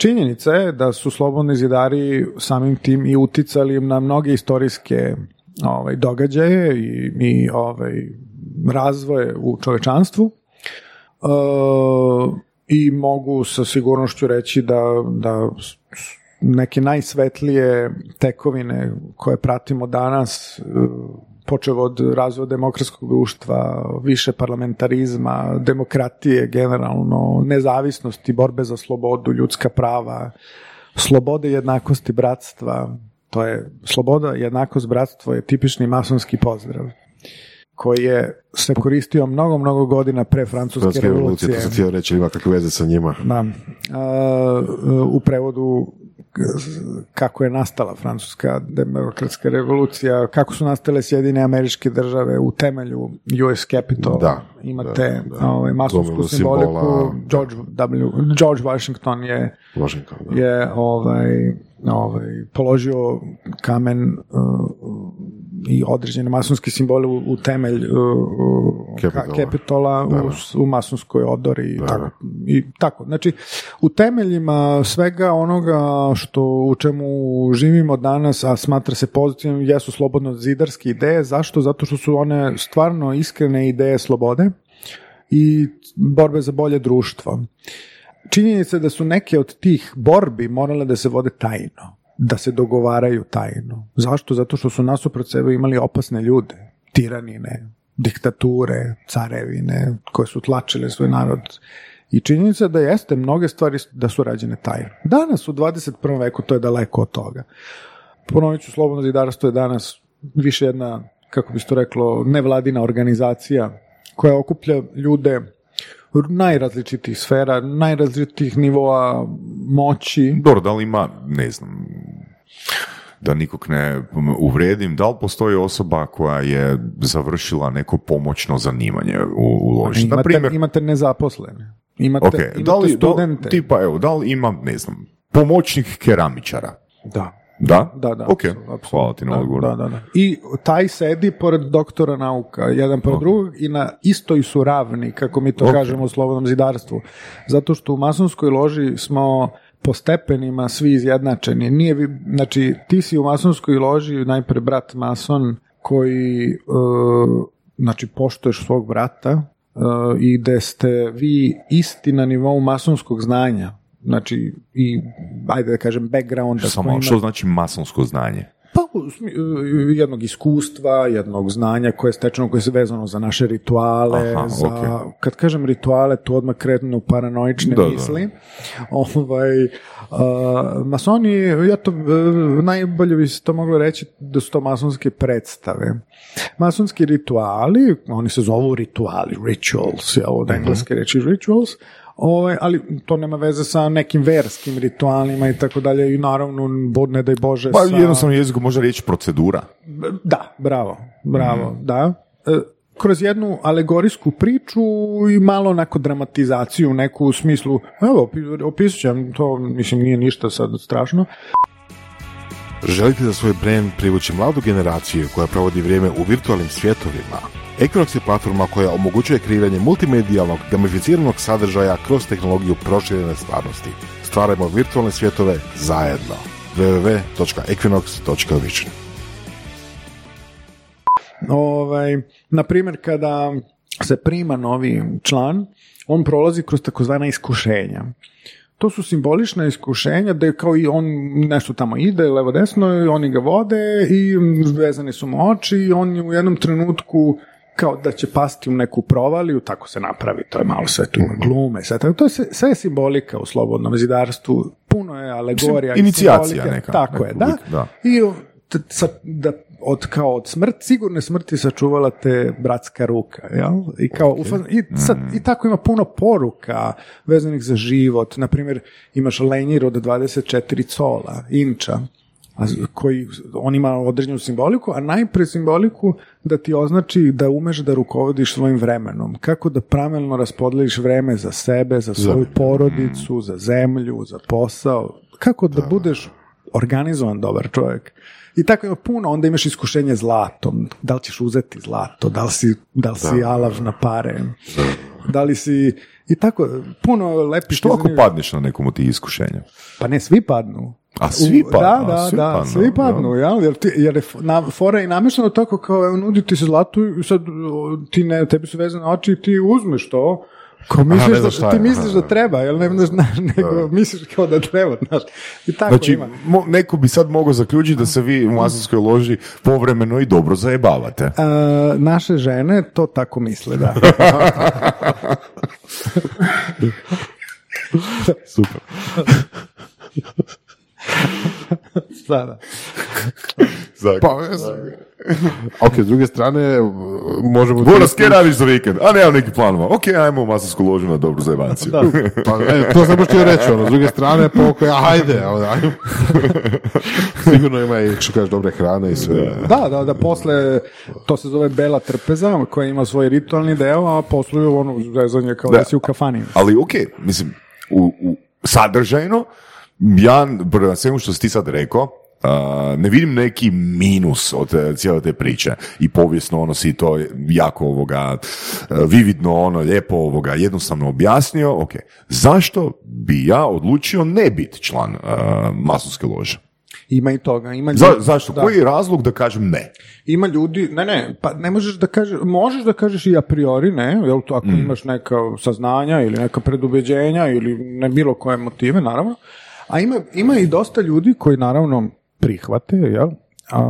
Činjenica je da su slobodni zidari samim tim i uticali na mnoge istorijske ovaj, događaje i, i ovaj, razvoje u čovečanstvu. E, I mogu sa sigurnošću reći da, da neke najsvetlije tekovine koje pratimo danas, počev od razvoja demokratskog društva, više parlamentarizma, demokratije generalno, nezavisnosti, borbe za slobodu, ljudska prava, slobode, jednakosti, bratstva, to je sloboda, jednakost, bratstvo je tipični masonski pozdrav koji je se koristio mnogo, mnogo godina pre francuske Francuske revolucije, revolucije. to sam htio reći, ima kakve veze sa njima. Da. A, u prevodu kako je nastala francuska demokratska revolucija, kako su nastale Sjedine američke države u temelju US Capitol. Da, Imate da, da. Ovaj, masonsku simboliku. simbola. George, w, George Washington je Washington, da. je ovaj, ovaj, položio kamen uh, i određene masonske simbole u, u temelj uh, Capitola. ka- Capitola u, u masonskoj odori i, tako, i tako. Znači, u temeljima svega onoga što u čemu živimo danas, a smatra se pozitivnim, jesu slobodno zidarske ideje. Zašto? Zato što su one stvarno iskrene ideje slobode i borbe za bolje društvo. Činjenica je da su neke od tih borbi morale da se vode tajno, da se dogovaraju tajno. Zašto? Zato što su nasuprot sebe imali opasne ljude, tiranine, diktature, carevine, koje su tlačile svoj narod. I činjenica je da jeste mnoge stvari da su rađene tajno. Danas u 21. veku to je daleko od toga. Ponovit ću, Slobodno zidarstvo je danas više jedna, kako bi se to reklo, nevladina organizacija koja okuplja ljude najrazličitih sfera, najrazličitih nivoa moći. Dobro, da li ima, ne znam, da nikog ne uvredim, da li postoji osoba koja je završila neko pomoćno zanimanje u, u loži? Na Imate, primjer, imate nezaposlene, imate, ok, imate da li, da studente. tipa, evo, da li ima, ne znam, pomoćnik keramičara? Da. Da? Da, da. Ok, hvala ti na Da, odgovoru. Da, da, da. I taj sedi pored doktora nauka, jedan pored drugog i na istoj su ravni, kako mi to Ok. kažemo u slobodnom zidarstvu. Zato što u masonskoj loži smo po stepenima svi izjednačeni. Nije znači, ti si u masonskoj loži najpre brat mason koji e, znači poštuješ svog brata e, i da ste vi isti na nivou masonskog znanja znači i ajde da kažem backgrounda Samo, ima- što znači masonsko znanje? pa e, jednog iskustva, jednog znanja koje je stečeno, koje je vezano za naše rituale, Aha, za, ok. kad kažem rituale, tu odmah kretnu paranoične Da, da. misli. Ovaj, a, masoni, ja to, e, najbolje bi se to moglo reći da su to masonske predstave. Masonski rituali, oni se zovu rituali, rituals, Mhm. od engleske reči rituals, Ovaj, ali to nema veze sa nekim verskim ritualima i tako dalje i naravno, bo, ne daj Bože, Pa sa... jednostavno jeziku može reći procedura. Da, bravo, bravo, Mhm. da. E, kroz jednu alegorijsku priču i malo onako dramatizaciju, neku u smislu, evo, opi- opisat ću vam, to mislim nije ništa sad strašno. Želite za svoj brand privući mladu generaciju koja provodi vrijeme u virtualnim svjetovima? Equinox je platforma koja omogućuje kreiranje multimedijalnog, gamificiranog sadržaja kroz tehnologiju proširene stvarnosti. Stvarajmo virtualne svjetove zajedno. www.equinox.vision Ovaj, na primjer, kada se prima novi član, on prolazi kroz takozvana iskušenja. to su simbolična iskušenja da je kao i on nešto tamo ide, levo desno, i oni ga vode i vezane su mu oči i on je u jednom trenutku kao da će pasti u neku provaliju, tako se napravi, to je malo sve tu glume, sve, tako, to je sve, sve je simbolika u slobodnom zidarstvu, puno je alegorija. Mislim, i inicijacija neka, Tako je, neka da. uvijek, da. I t- sa, da od kao od smrt, sigurne smrti sačuvala te bratska ruka, jel? I kao faz- i, sad, i tako ima puno poruka vezanih za život. Na primjer, imaš lenjir od 24 cola, inča, koji, on ima određenu simboliku, a najpre simboliku da ti označi da umeš da rukovodiš svojim vremenom. Kako da pravilno raspodeliš vreme za sebe, za svoju porodicu, za zemlju, za posao. Kako da budeš organizovan dobar čovjek. I tako ima puno, onda imaš iskušenje zlatom. Da li ćeš uzeti zlato, da li si, da li si alav na pare, da li si... I tako, puno lepih... Što ako padneš na nekom od tih iskušenja? Pa ne, svi padnu. A svi padnu, Da, a da, svi da, padnu, svi padnu, jel? Jer, ti, jer je na, fora je namješteno tako kao, evo, nudi ti se zlato i sad ti ne, tebi su vezane oči i ti uzmeš to, Kao misliš, ne da, ti misliš da treba, jel ne znaš, znaš, nego misliš kao da treba, znaš. I tako Znači, ima. mo- neko bi sad mogao zaključiti da se vi u masonskoj loži povremeno i dobro zajebavate. A, naše žene to tako misle, da. Super. da, Pa, ne znam. ok, s druge strane, možemo... Kaj radiš za vikend? A nemam nekih planova. Ok, ajmo u masonsku ložu na dobru zajebanciju. Pa, e, to sam baš htio reći, ono, s druge strane, pa oko, ajde, ono, ajde. Sigurno ima i, što kažeš, dobre hrane i sve. Da, da, da, posle, to se zove bela trpeza, koja ima svoj ritualni deo, a posle ono zezanje kao da, Da. si u kafani. Ali ok, mislim, u, u sadržajno, ja, prema svemu što si ti sad rekao, a, ne vidim neki minus od e, cijele te priče i povijesno ono si to jako ovoga e, vividno ono lijepo ovoga jednostavno objasnio ok, zašto bi ja odlučio ne biti član e, masonske lože Ima i toga. Ima Za, ljudi- zašto? da. Koji je razlog da kažem ne? Ima ljudi, ne, ne, pa ne možeš da kažeš, možeš da kažeš i a priori ne, jel to ako imaš neka saznanja ili neka predubeđenja ili ne bilo koje motive, naravno. A ima, ima i dosta ljudi koji naravno prihvate, jel, a,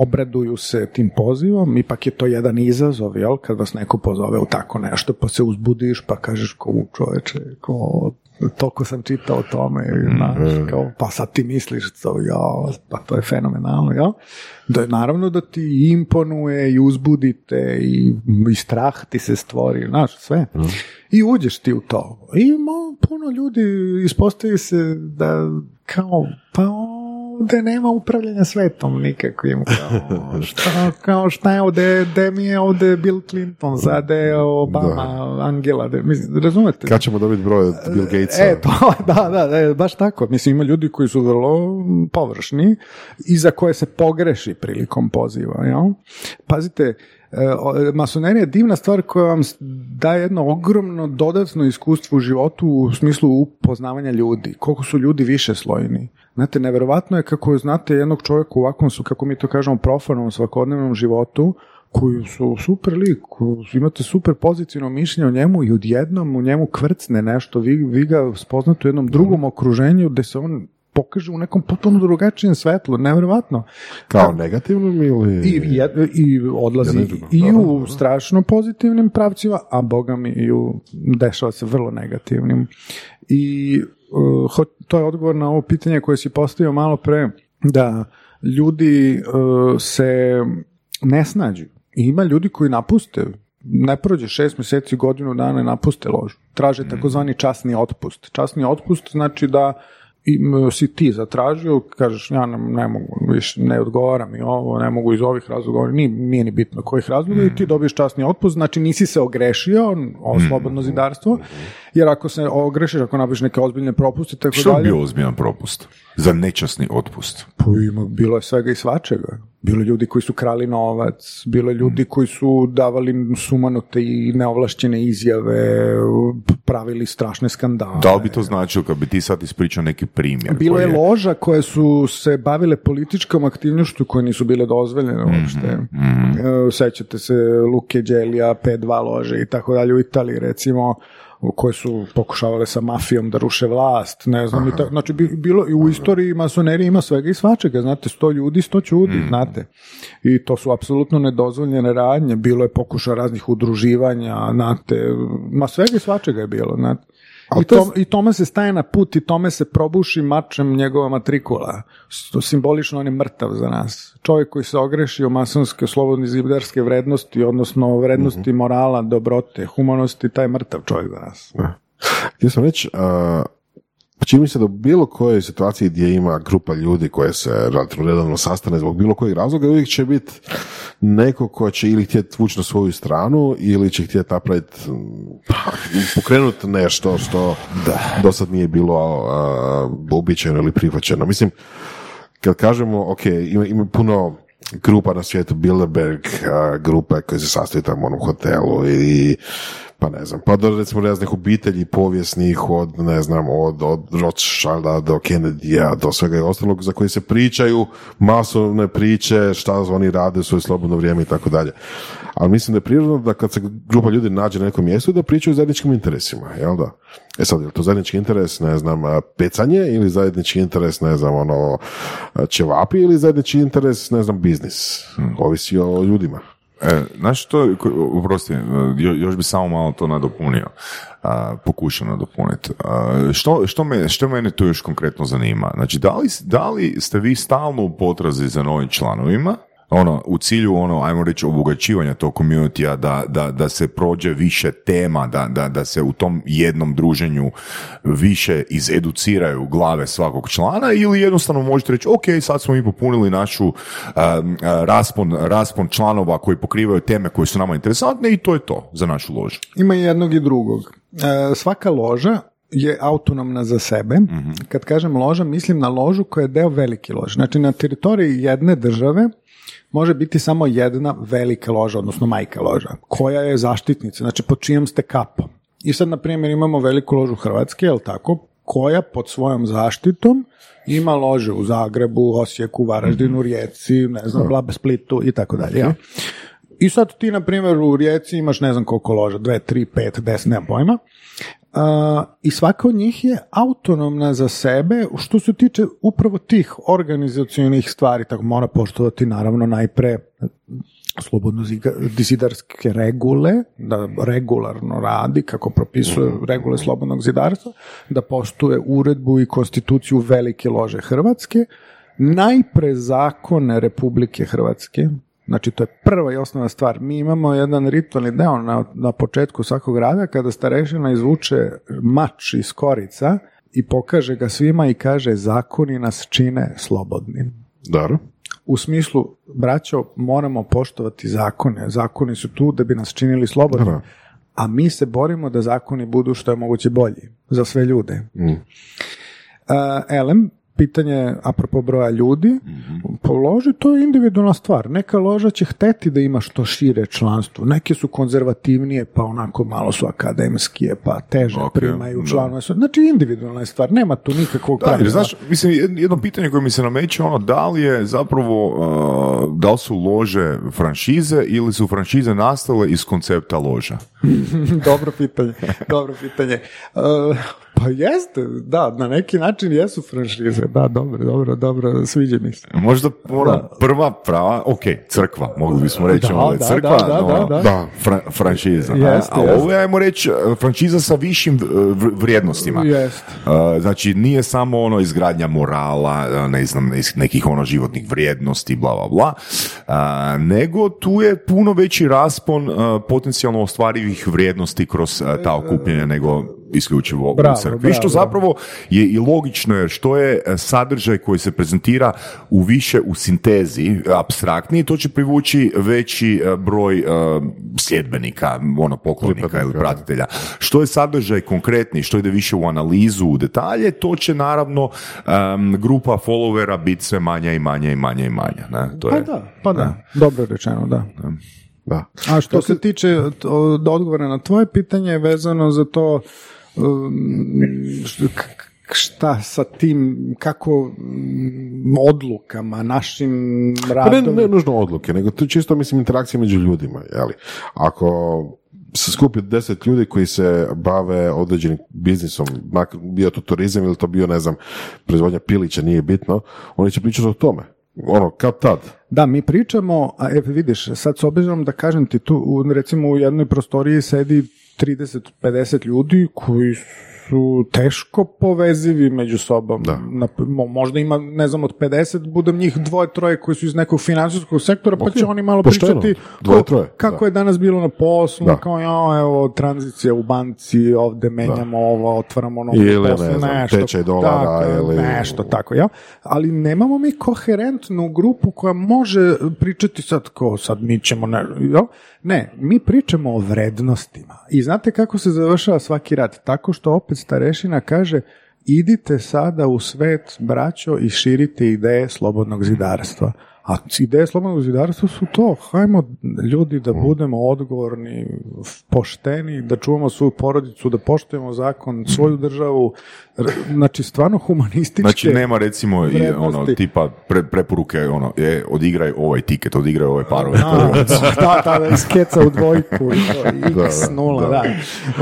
obraduju se tim pozivom, ipak je to jedan izazov, jel, kad vas neko pozove u tako nešto, pa se uzbudiš, pa kažeš ko u čoveče, ko, toliko sam čitao o tome, znaš, kao, pa sad ti misliš to, ja, pa to je fenomenalno, jel? Da, naravno da ti imponuje i uzbudite i, i strah ti se stvori, znaš, sve. I uđeš ti u to. I puno ljudi, ispostavi se da kao, pa ovde nema upravljanja svetom nikakvim, kao šta, kao šta je ovde, de mi je ovde Bill Clinton, sad je Obama, Angela, de, mislim, razumete? Kad ćemo dobiti broj od Bill Gatesa? E, to, da, da, da, baš tako. Mislim, ima ljudi koji su vrlo površni i za koje se pogreši prilikom poziva. Jel? Pazite, e, masonerija je divna stvar koja vam daje jedno ogromno dodatno iskustvo u životu u smislu upoznavanja ljudi. Koliko su ljudi više slojni. Znate, neverovatno je kako znate jednog čovjeka u ovakvom su, kako mi to kažemo, profanom svakodnevnom životu, koji su super lik, imate super pozitivno mišljenje o njemu i odjednom u njemu kvrcne nešto, vi, vi ga spoznate u jednom drugom okruženju gde se on pokaže u nekom potpuno drugačijem svetlu, nevjerovatno. Kao negativnom ili... I, jed- i odlazi i u dobro. strašno pozitivnim pravcima, a boga mi i u dešava se vrlo negativnim. I uh, ho- to je odgovor na ovo pitanje koje si postavio malo pre, da ljudi uh, se ne snađu. I ima ljudi koji napuste ne prođe šest mjeseci, godinu dana i napuste ložu. Traže takozvani časni otpust. Časni otpust znači da i, m, si ti zatražio, kažeš ja ne, ne mogu, više ne odgovara mi ovo, ne mogu iz ovih razloga, nije, nije ni bitno kojih razloga i ti dobiješ časni otpust, znači nisi se ogrešio o slobodno zidarstvo, jer ako se ogrešiš, ako napraviš neke ozbiljne propuste, tako Što bi dalje, bio ozbiljan propust? Za nečasni otpust. pa ima, bilo je svega i svačega. Bilo je ljudi koji su krali novac, bilo je ljudi koji su davali sumanute i neovlašćene izjave, pravili strašne skandale. Da li bi to značilo kad bi ti sad ispričao neki primjer? Bilo je loža koje su se bavile političkom aktivnošću koje nisu bile dozvoljene uopšte. E, Sećate se Luke Đelija, P2 lože i tako dalje u Italiji recimo koje su pokušavale sa mafijom da ruše vlast, ne znam, i tako, znači bi- bilo i u istoriji masonerije ima svega i svačega, znate, sto ljudi, sto čudi, znate, i to su apsolutno nedozvoljene radnje, bilo je pokušaj raznih udruživanja, znate, ma svega i svačega je bilo, znate. I, to I tome se staje na put i tome se probuši mačem njegova matrikula. To simbolično on je mrtav za nas. Čovjek koji se ogreši o masonske slobodne zidarske vrednosti, odnosno vrednosti morala, dobrote, humanosti, taj je mrtav čovjek za nas. Htio sam reći, čini mi se da u bilo kojoj situaciji gdje ima grupa ljudi koje se relativno redovno sastane zbog bilo kojeg razloga, uvijek će biti neko ko će ili htjeti vući na svoju stranu ili će htjeti napraviti, pokrenuti nešto što do sad nije bilo a, uobičajeno ili prihvaćeno. Mislim, kad kažemo, ok, ima, ima puno grupa na svijetu, Bilderberg a, grupe koje se sastoji tamo u onom hotelu i pa ne znam, pa do recimo raznih obitelji povijesnih od, ne znam, od, od Rothschilda do Kennedya do svega i ostalog za koji se pričaju masovne priče, šta oni rade u svoje slobodno vrijeme i tako dalje. Ali mislim da je prirodno da kad se grupa ljudi nađe na nekom mjestu da pričaju o zajedničkim interesima, jel da? E sad, je li to zajednički interes, ne znam, pecanje ili zajednički interes, ne znam, ono, ćevapi ili zajednički interes, ne znam, biznis? Ovisi o ljudima. E, znaš što, oprosti, e, jo- još bi samo malo to nadopunio, a, pokušao nadopuniti. Što, što, me, što mene tu još konkretno zanima? Znači, da li, da li ste vi stalno u potrazi za novim članovima, ono, u cilju, ono, ajmo reći, obogaćivanja tog communitya, da, da, da se prođe više tema, da, da, da se u tom jednom druženju više izeduciraju glave svakog člana ili jednostavno možete reći, ok, sad smo mi popunili našu um, raspon, raspon članova koji pokrivaju teme koje su nama interesantne i to je to za našu ložu. Ima i jednog i drugog. E, svaka loža je autonomna za sebe. Kad kažem loža, mislim na ložu koja je deo velike lože. Znači, na teritoriji jedne države može biti samo jedna velika loža, odnosno majka loža, koja je zaštitnica, znači pod čijom ste kapom. I sad, na primjer, imamo veliku ložu Hrvatske, jel tako, koja pod svojom zaštitom ima lože u Zagrebu, Osijeku, Varaždinu, Rijeci, ne znam, Blabe, Splitu i tako dalje. I sad ti, na primjer, u Rijeci imaš ne znam koliko loža, dve, tri, pet, deset, nemam pojma. A, I svaka od njih je autonomna za sebe što se tiče upravo tih organizacionih stvari, tako mora poštovati naravno najpre slobodno zidarske regule, da regularno radi kako propisuje regule slobodnog zidarstva, da poštuje uredbu i konstituciju velike lože Hrvatske, najpre zakone Republike Hrvatske, Znači, to je prva i osnovna stvar. Mi imamo jedan ritualni deo na, na početku svakog rada kada starešina izvuče mač iz korica i pokaže ga svima i kaže zakoni nas čine slobodnim. Dobro. U smislu, braćo, moramo poštovati zakone. Zakoni su tu da bi nas činili slobodnim. A mi se borimo da zakoni budu što je moguće bolji za sve ljude. Uh, Elem, pitanje apropo broja ljudi, po loži to je individualna stvar. Neka loža će hteti da ima što šire članstvo. Neke su konzervativnije, pa onako malo su akademskije, pa teže Ok, primaju članove. Znači individualna je stvar, nema tu nikakvog Da, jer znaš, mislim, jed- jedno pitanje koje mi se nameće, ono, da li je zapravo, uh, da li su lože franšize ili su franšize nastale iz koncepta loža? dobro pitanje, dobro pitanje. Uh, pa jeste, da, na neki način jesu franšize, da, dobro, dobro, dobro, sviđa mi se. Možda ono, prva prava, ok, crkva, mogli bismo reći, Da, ono, da da, crkva, da, da, ono, da. Da. fra- franšiza. Jeste, a jeste. ovo je, ajmo reći, franšiza sa višim vr- vrijednostima. Jest. Uh, znači, nije samo ono izgradnja morala, ne znam, nekih ono životnih vrijednosti, bla, bla, bla, nego tu je puno veći raspon potencijalno ostvarivih vrijednosti kroz ta okupljanja nego isključivo Bravo, u crkvi. bravo, što zapravo je i logično jer što je e, sadržaj koji se prezentira u više u sintezi, abstraktniji, to će privući veći e, broj e, sljedbenika, ono poklonika ili pratitelja. Što je sadržaj konkretni, što ide više u analizu, u detalje, to će naravno em, grupa followera biti sve manja i manja i manja i manja. Ne? To Pa je, da, pa da, dobro rečeno, da. Da. A što se tiče to- odgovora na tvoje pitanje vezano za to um, šta sa tim, kako mm, odlukama, našim Pa ne, radom... ne nužno odluke, nego to čisto, mislim, interakcija među ljudima, jeli? Ako se skupi deset ljudi koji se bave određenim biznisom, mak- bio to turizam ili to bio, ne znam, proizvodnja pilića, nije bitno, oni će pričati o tome. Ono, kad tad. Da, mi pričamo, a e, vidiš, sad s obzirom da kažem ti tu, recimo u jednoj prostoriji sedi 30-50 ljudi koji su teško povezivi među sobom. Da. Na, mo- možda ima, ne znam, od 50, budem njih dvoje, troje koji su iz nekog financijskog sektora, pa će oni malo pošteno. pričati Dvoje, ko- troje, kako da. je danas bilo na poslu, Da. kao ja, evo, tranzicija u banci, ovde menjamo ovo, otvaramo ono Ili, posao, ne znam, nešto, tečaj dolara tako, ili- nešto tako, ja. Ali nemamo mi koherentnu grupu koja može pričati sad ko sad mi ćemo ne, jel? Ne, mi pričamo o vrednostima. I znate kako se završava svaki rat? Tako što opet starešina kaže idite sada u svet, braćo, i širite ideje slobodnog zidarstva. A ideje slobodnog zidarstva su to, hajmo ljudi da budemo odgovorni, pošteni, da čuvamo svoju porodicu, da poštujemo zakon, svoju državu, r- znači stvarno humanističke... Znači nema recimo i ono tipa pre, preporuke ono je odigraj ovaj tiket, odigraj ove parove. da, da, da, iz keca u dvojku i to, x Da, nula, da,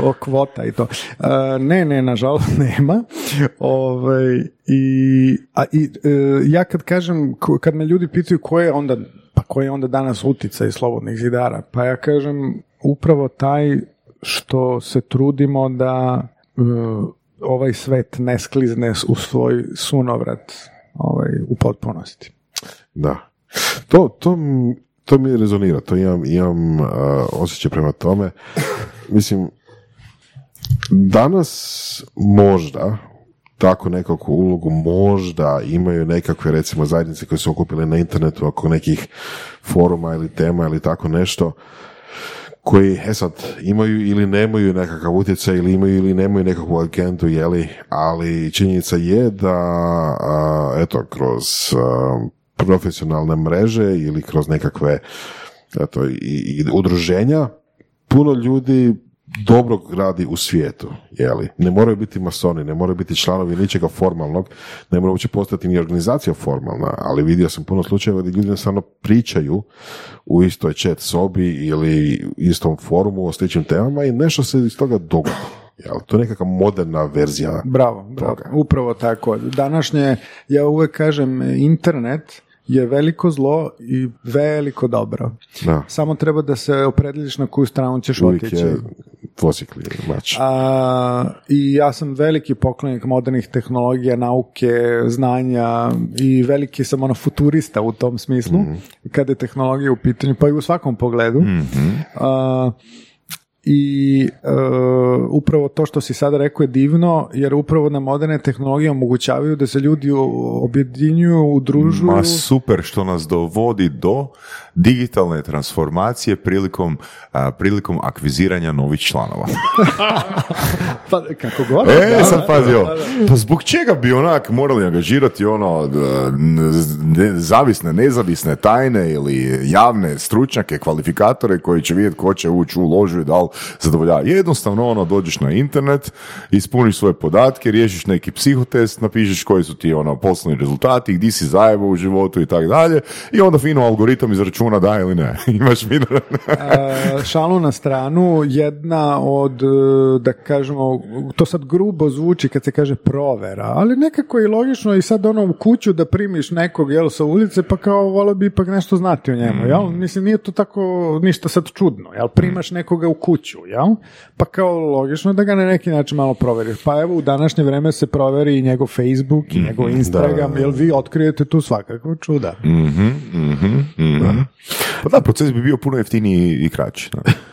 o kvota i to. Uh, ne, ne, nažalost nema. Ovaj, i, a, i e, ja kad kažem, kad me ljudi pitaju ko je onda, pa ko je onda danas uticaj slobodnih zidara, pa ja kažem upravo taj što se trudimo da e, ovaj svet ne sklizne u svoj sunovrat ovaj, u potpunosti. Da. To, to, to mi rezonira, to imam, imam uh, osjećaj prema tome. Mislim, danas možda tako nekakvu ulogu možda imaju nekakve recimo zajednice koje su okupile na internetu oko nekih foruma ili tema ili tako nešto koji, e sad, imaju ili nemaju nekakav utjecaj ili imaju ili nemaju nekakvu agendu, jeli, ali činjenica je da, a, eto, kroz a, profesionalne mreže ili kroz nekakve eto, i, i udruženja, puno ljudi dobro radi u svijetu, jeli. Ne moraju biti masoni, ne moraju biti članovi ničega formalnog, ne mora uopće postati ni organizacija formalna, ali vidio sam puno slučajeva gdje ljudi jednostavno pričaju u istoj chat sobi ili istom forumu o sličnim temama i nešto se iz toga dogodi. Jel? To je nekakva moderna verzija. Bravo, bravo. Upravo tako. Današnje, ja uvek kažem, internet je veliko zlo i veliko dobro. Da. Samo treba da se opredeliš na koju stranu ćeš Uvijek otići. je dvosjekli mač. A, I ja sam veliki poklonik modernih tehnologija, nauke, znanja i veliki sam ono futurista u tom smislu, kada je tehnologija u pitanju, pa i u svakom pogledu. A, i e, upravo to što si sada rekao je divno, jer upravo nam moderne tehnologije omogućavaju da se ljudi objedinjuju, udružuju. Ma super što nas dovodi do digitalne transformacije prilikom, a, prilikom akviziranja novih članova. Pa, kako god. E, da, sad da, pazi ovo. da, da. Pa zbog čega bi onak morali angažirati ono ne- zavisne, nezavisne, tajne ili javne stručnjake, kvalifikatore koji će vidjeti ko će ući u ložu i da li zadovoljava. Jednostavno ono dođeš na internet, ispuniš svoje podatke, riješiš neki psihotest, napišeš koji su ti ono poslovni rezultati, gdje si zajebo u životu i tako dalje i onda fino algoritam izračuna da ili ne. Imaš minor. E, šalu na stranu, jedna od, e, da kažemo, to sad grubo zvuči kad se kaže provera, ali nekako je logično i sad ono u kuću da primiš nekog, jel, sa ulice, pa kao volio bi ipak nešto znati o njemu, jel? Mislim, nije to tako ništa sad čudno, jel? Primaš nekoga u kuću, jel? Pa kao logično da ga na neki način malo proveriš. Pa evo, u današnje vreme se proveri i njegov Facebook i njegov Instagram, jel vi otkrijete tu svakakvo čuda. Pa da, proces bi bio puno jeftiniji i kraći.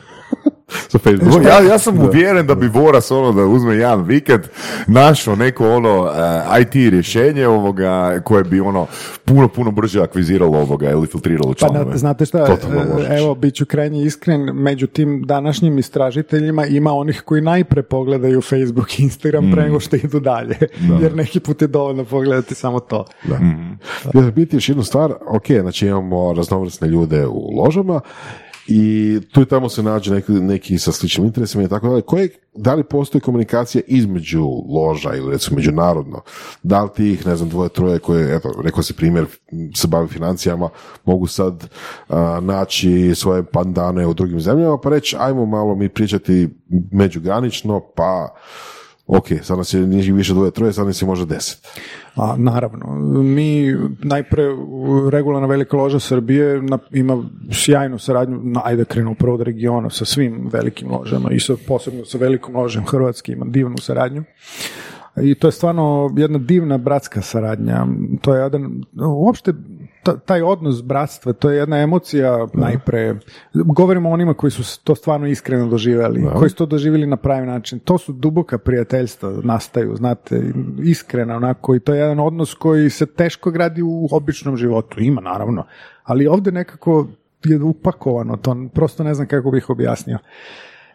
da. Sa Facebookom. Ja, ja sam uvjeren da bi Voras ono da uzme jedan vikend našao neko ono eh, IT rješenje ovoga koje bi ono puno, puno brže akviziralo ovoga ili filtriralo Pa članove. na, znate šta, Totalno e, možeš. evo, bit ću krajnje iskren, među tim današnjim istražiteljima ima onih koji najpre pogledaju Facebook i Instagram pre nego što idu dalje, jer neki put je dovoljno pogledati samo to. Da. Ja biti još jednu stvar, ok, znači imamo raznovrsne ljude u ložama i tu i tamo se nađe neki, neki sa sličnim interesima i tako dalje. Koje, da li postoji komunikacija između loža ili recimo međunarodno? Da li tih, ne znam, dvoje, troje koje, eto, rekao se primjer, se bavi financijama, mogu sad a, naći svoje pandane u drugim zemljama pa reći ajmo malo mi pričati međugranično pa ok, sad nas je nije više dvoje, troje, sad nas je može deset. A, naravno, mi najpre regularna velika loža Srbije na- ima sjajnu saradnju, na, ajde krenu prvo od regiona sa svim velikim ložama i sa, posebno sa velikom ložem Hrvatske ima divnu saradnju. I to je stvarno jedna divna bratska saradnja. To je jedan, uopšte taj odnos bratstva, to je jedna emocija najpre. Govorimo o onima koji su to stvarno iskreno doživjeli, koji su to doživjeli na pravi način. To su duboka prijateljstva nastaju, znate, iskrena onako i to je jedan odnos koji se teško gradi u običnom životu. Ima naravno, ali ovdje nekako je upakovano, to prosto ne znam kako bih objasnio.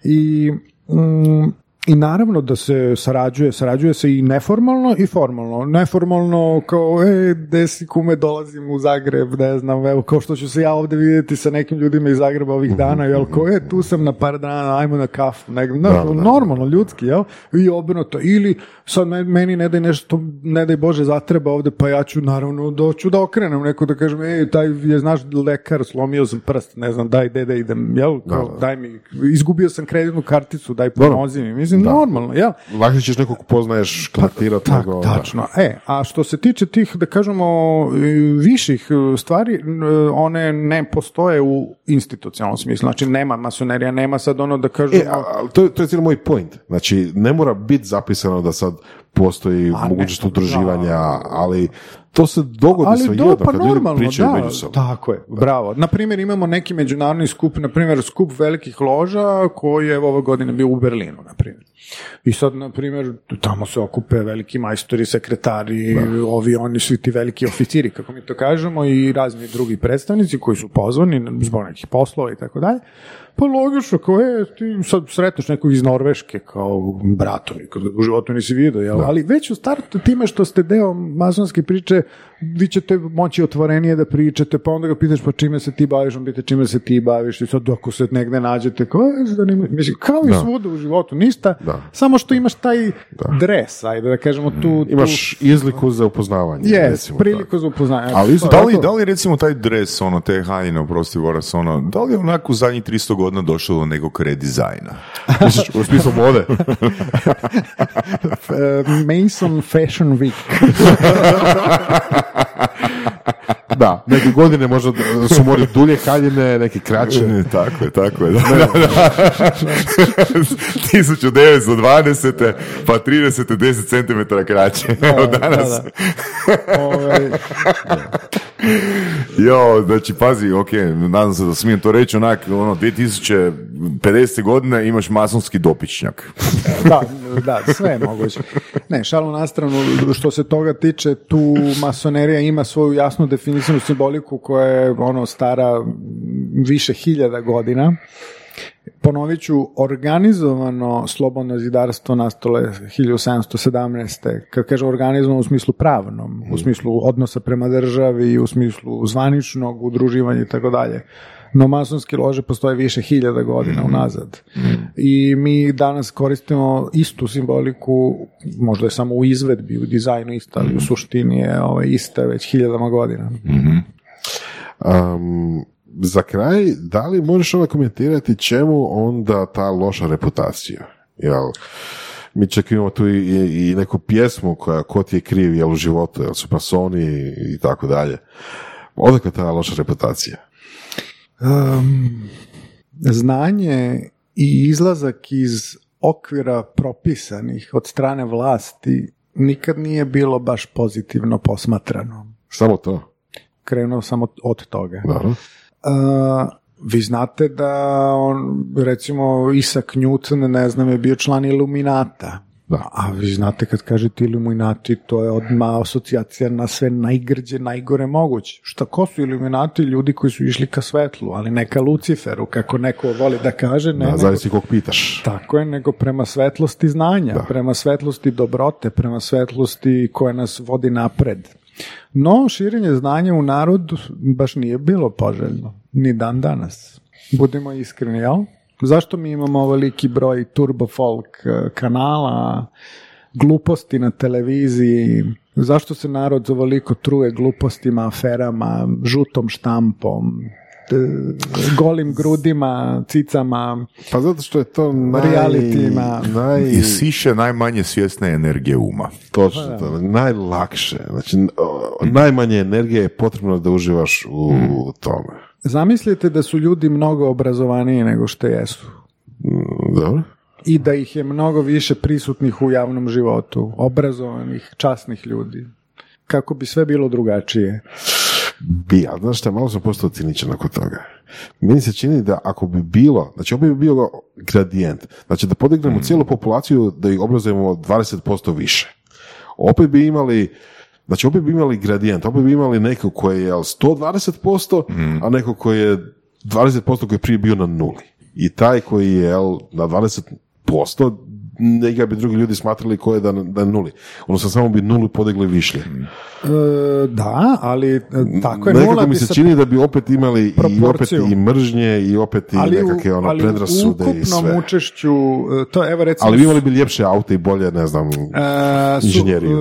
I mm, i naravno da se sarađuje, sarađuje se i neformalno i formalno. Neformalno kao, e, gde si kume, dolazim u Zagreb, ne znam, evo, kao što ću se ja ovdje vidjeti sa nekim ljudima iz Zagreba ovih dana, jel, kao, e, tu sam na par dana, ajmo na kafu, ne, no, normalno, ljudski, jel, i obrnuto, ili sad me- meni ne daj nešto, ne daj Bože, zatreba ovdje, pa ja ću naravno doću da okrenem neko da kažem, ej, taj je, znaš, lekar, slomio sam prst, ne znam, daj, da idem, jel, kao, daj mi, izgubio sam kreditnu karticu, daj pomozi mi, mislim, normalno, jel, Lakše ćeš nekog poznaš kontaktirati tak, nego... tačno. E, a što se tiče tih, da kažemo, e, viših e, stvari, e, one ne postoje u institucionalnom smislu. Znači, nema masonerija, nema sad ono da kažemo... E, a- ali to, to je cijeli moj point. Znači, ne mora biti zapisano da sad postoji A ne, mogućnost pa udruživanja, da. ali to se dogodi ali svejedno do, pa kad ljudi normalno, pričaju da, međusobno. tako je, bravo. Na primjer, imamo neki međunarodni skup, na primjer, skup velikih loža koji je ove godine bio u Berlinu, na primjer. I sad, na primjer, tamo se okupe veliki majstori, sekretari, ovi, oni, svi ti veliki oficiri, kako mi to kažemo, i razni drugi predstavnici koji su pozvani zbog nekih poslova i tako dalje. Pa logično, kao je, ti sad sretneš nekog iz Norveške, kao bratom, nikad u životu nisi vidio, jel? ali već u startu time što ste deo masonske priče, vi ćete moći otvorenije da pričate, pa onda ga pitaš pa čime se ti baviš, on pita čime se ti baviš? I sad ako se negde nađete, kao je zanimljivo, mislim, kao i svuda u životu, ništa, samo što imaš taj dres, ajde da kažemo tu, tu Imaš izliku za upoznavanje. Yes, recimo priliku za upoznanje. Ali isto Da li, tako- da li recimo taj dres, ono, te haljine, oprosti Voras, ono, da li je onako u zadnjih 300 godina došlo do nekog redizajna? U smislu mode? E, Mason Fashion Week. da, neke godine možda su morali dulje haljine, neke kraće. tako je, tako je. Da, da, da. 1920. pa 30. 10 cm kraće. Evo danas. Ovaj, Jo, znači pazi, ok, nadam se da smijem to reći, onak, ono, 2050. godine imaš masonski dopičnjak. da, da, sve je moguće. Ne, šalu na stranu, što se toga tiče, tu masonerija ima svoju jasnu definisanu simboliku koja je ono stara više hiljada godina. Ponovit ću, organizovano slobodno zidarstvo nastalo je 1717. Kad kažem organizovano u smislu pravnom, u smislu odnosa prema državi, u smislu zvaničnog udruživanja i tako dalje. No masonske lože postoje više hiljada godina unazad. I mi danas koristimo istu simboliku, možda je samo u izvedbi, u dizajnu isto, ali u suštini je ovaj, ista već hiljadama godina. Um, za kraj, da li možeš onda komentirati čemu onda ta loša reputacija? Jel, mi čak imamo tu i, i- i neku pjesmu koja ko ti je kriv jel u životu, jel su masoni i tako dalje. Odakle ta loša reputacija? Um, znanje i izlazak iz okvira propisanih od strane vlasti nikad nije bilo baš pozitivno posmatrano. Samo to. Krenuo sam od, od toga. Dobro. Vi znate da on, recimo Isaac Newton, ne znam, je bio član Iluminata. Da. A vi znate kad kažete Iluminati, to je odmah asocijacija na sve najgrđe, najgore moguće. Šta, ko su Iluminati? Ljudi koji su išli ka svetlu, ali ne ka Luciferu, kako neko voli da kaže, ne, Da, nego- zavisi kog pitaš. tako je, nego prema svetlosti znanja, prema svetlosti dobrote, prema svetlosti koja nas vodi napred. No, širenje znanja u narod baš nije bilo poželjno, ni dan danas. Budimo iskreni, jel? Zašto mi imamo ovoliki broj turbo folk eh, kanala, gluposti na televiziji, zašto se narod ovoliko truje glupostima, aferama, žutom štampom, golim grudima, cicama, Pa zato što je to naj... Realitima. naj... I siše najmanje svjesne energije uma. Točno, to, najlakše. Znači, najmanje energije je potrebno da uživaš u tome. Zamislite da su ljudi mnogo obrazovaniji nego što jesu. Mm, Dobro? I da ih je mnogo više prisutnih u javnom životu, obrazovanih, časnih ljudi. Kako bi sve bilo drugačije. Bi, ali znaš šta, malo sam postao ciničan oko toga. Meni se čini da ako bi bilo, znači opet bi bio gradijent, znači da podignemo cijelu populaciju da ih obrazujemo 20% više. Opet bi imali, znači opet bi imali gradijent, opet bi imali neko koji je jel, 120%, a neko koji je 20% koji je prije bio na nuli. I taj koji je na 20%, njega bi drugi ljudi smatrali ko je da, da je nuli. Odnosno samo bi nulu podigli više. E, da, ali e, tako je Nekako nula mi se čini da bi opet imali i opet proporciju. i mržnje i opet i ali u, nekakve ono ali u predrasude i ukupnom sve. učešću, e, to evo recimo... Ali bi imali bi ljepše aute i bolje, ne znam, e, inženjeriju.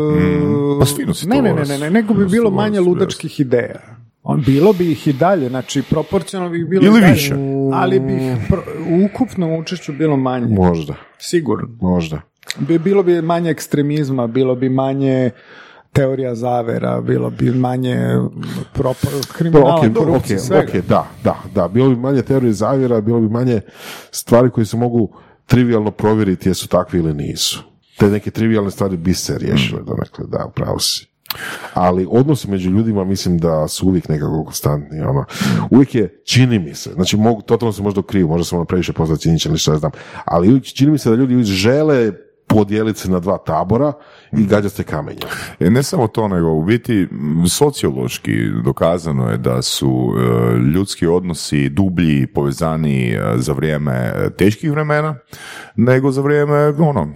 e, Pa fino si ne, to ne, ne, ne, ne, nego bi vas- bilo manje vas- ludačkih ideja. On, bilo bi ih i dalje, znači proporcionalno bi ih bilo Ili i dalje, više. ali bi ih pro- u ukupnom učešću bilo manje, možda, sigurno. možda. Bi, bilo bi manje ekstremizma, bilo bi manje teorija zavera, bilo bi manje propor, kriminala, ok, korupcije, ok, svega. ok, da, da, da, bilo bi manje teorije zavjera, bilo bi manje stvari koje se mogu trivialno provjeriti jesu takvi ili nisu. Te neke trivialne stvari bi se riješile, donekle, da, upravo si. Ali odnosi među ljudima mislim da su uvijek nekako konstantni. Ono. Uvijek je, čini mi se, znači mogu, totalno se možda krivo, možda sam ono previše postao ciničan ili što ja znam, ali uvijek čini mi se da ljudi žele podijeliti se na dva tabora i gađati se kamenjem. E, ne samo to, nego u biti sociološki dokazano je da su e, ljudski odnosi dublji, povezani za vrijeme e, teških vremena, nego za vrijeme, ono,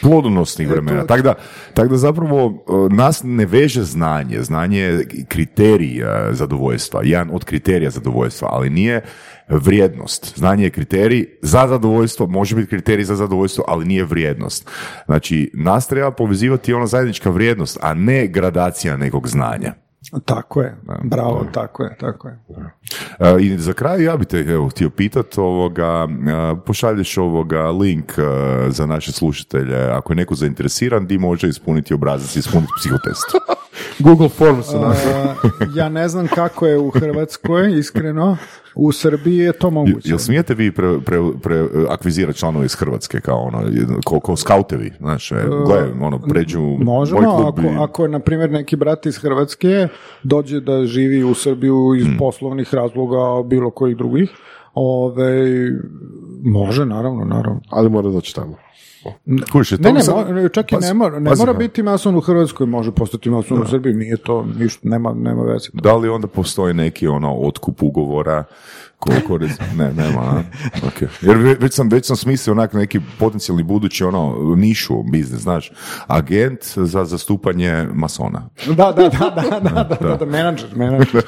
plodonosnih vremena. Tako da, tak da zapravo e, nas ne veže znanje. Znanje je kriterij e, zadovoljstva, jedan od kriterija zadovoljstva, ali nije vrijednost. Znanje je kriterij za zadovoljstvo, može biti kriterij za zadovoljstvo, ali nije vrijednost. Znači, nas treba povezivati ona zajednička vrijednost, a ne gradacija nekog znanja. Tako je, bravo, tako je, tako je. E, I za kraj ja bi te evo, htio pitat, ovoga, e, pošalješ ovoga link e, za naše slušatelje, ako je neko zainteresiran, di može ispuniti obrazac i ispuniti psihotest. Google Forms. Uh, ja ne znam kako je u Hrvatskoj, iskreno. U Srbiji je to moguće. Jel smijete vi pre, pre, pre, akvizirati članove iz Hrvatske kao ono, kao, kao skautevi, znaš, e, gledaj, ono, pređu u moj Možemo, klub ako, i- ako na primjer neki brat iz Hrvatske dođe da živi u Srbiju iz poslovnih razloga bilo kojih drugih, ove, može, naravno, naravno. Ali mora doći tamo. To Ne, ne, mo- ne, čak i ne mora, ne pazi, mora biti mason u Hrvatskoj, može postati mason u Srbiji, nije to, ništa, nema, nema veze. Da li onda postoji neki ono otkup ugovora koliko ne, nema, a? Ok. Jer ve- već sam, već sam smislio onak neki potencijalni budući ono nišu biznis, znaš, agent za zastupanje masona. Da, da, da, da, da, da, da, da, menadžer, menadžer.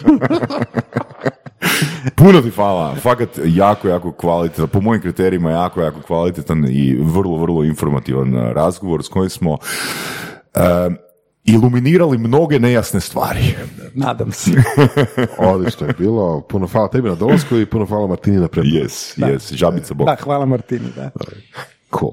Puno ti hvala, fakat jako, jako kvalitetan, po mojim kriterijima jako, jako kvalitetan i vrlo, vrlo informativan razgovor s kojim smo um, iluminirali mnoge nejasne stvari. Nadam se. Odlično je bilo. Puno hvala tebi na dolasku i puno hvala Martini na preporuci. Yes, yes, žabica bok. Da, hvala Martini, da. Cool.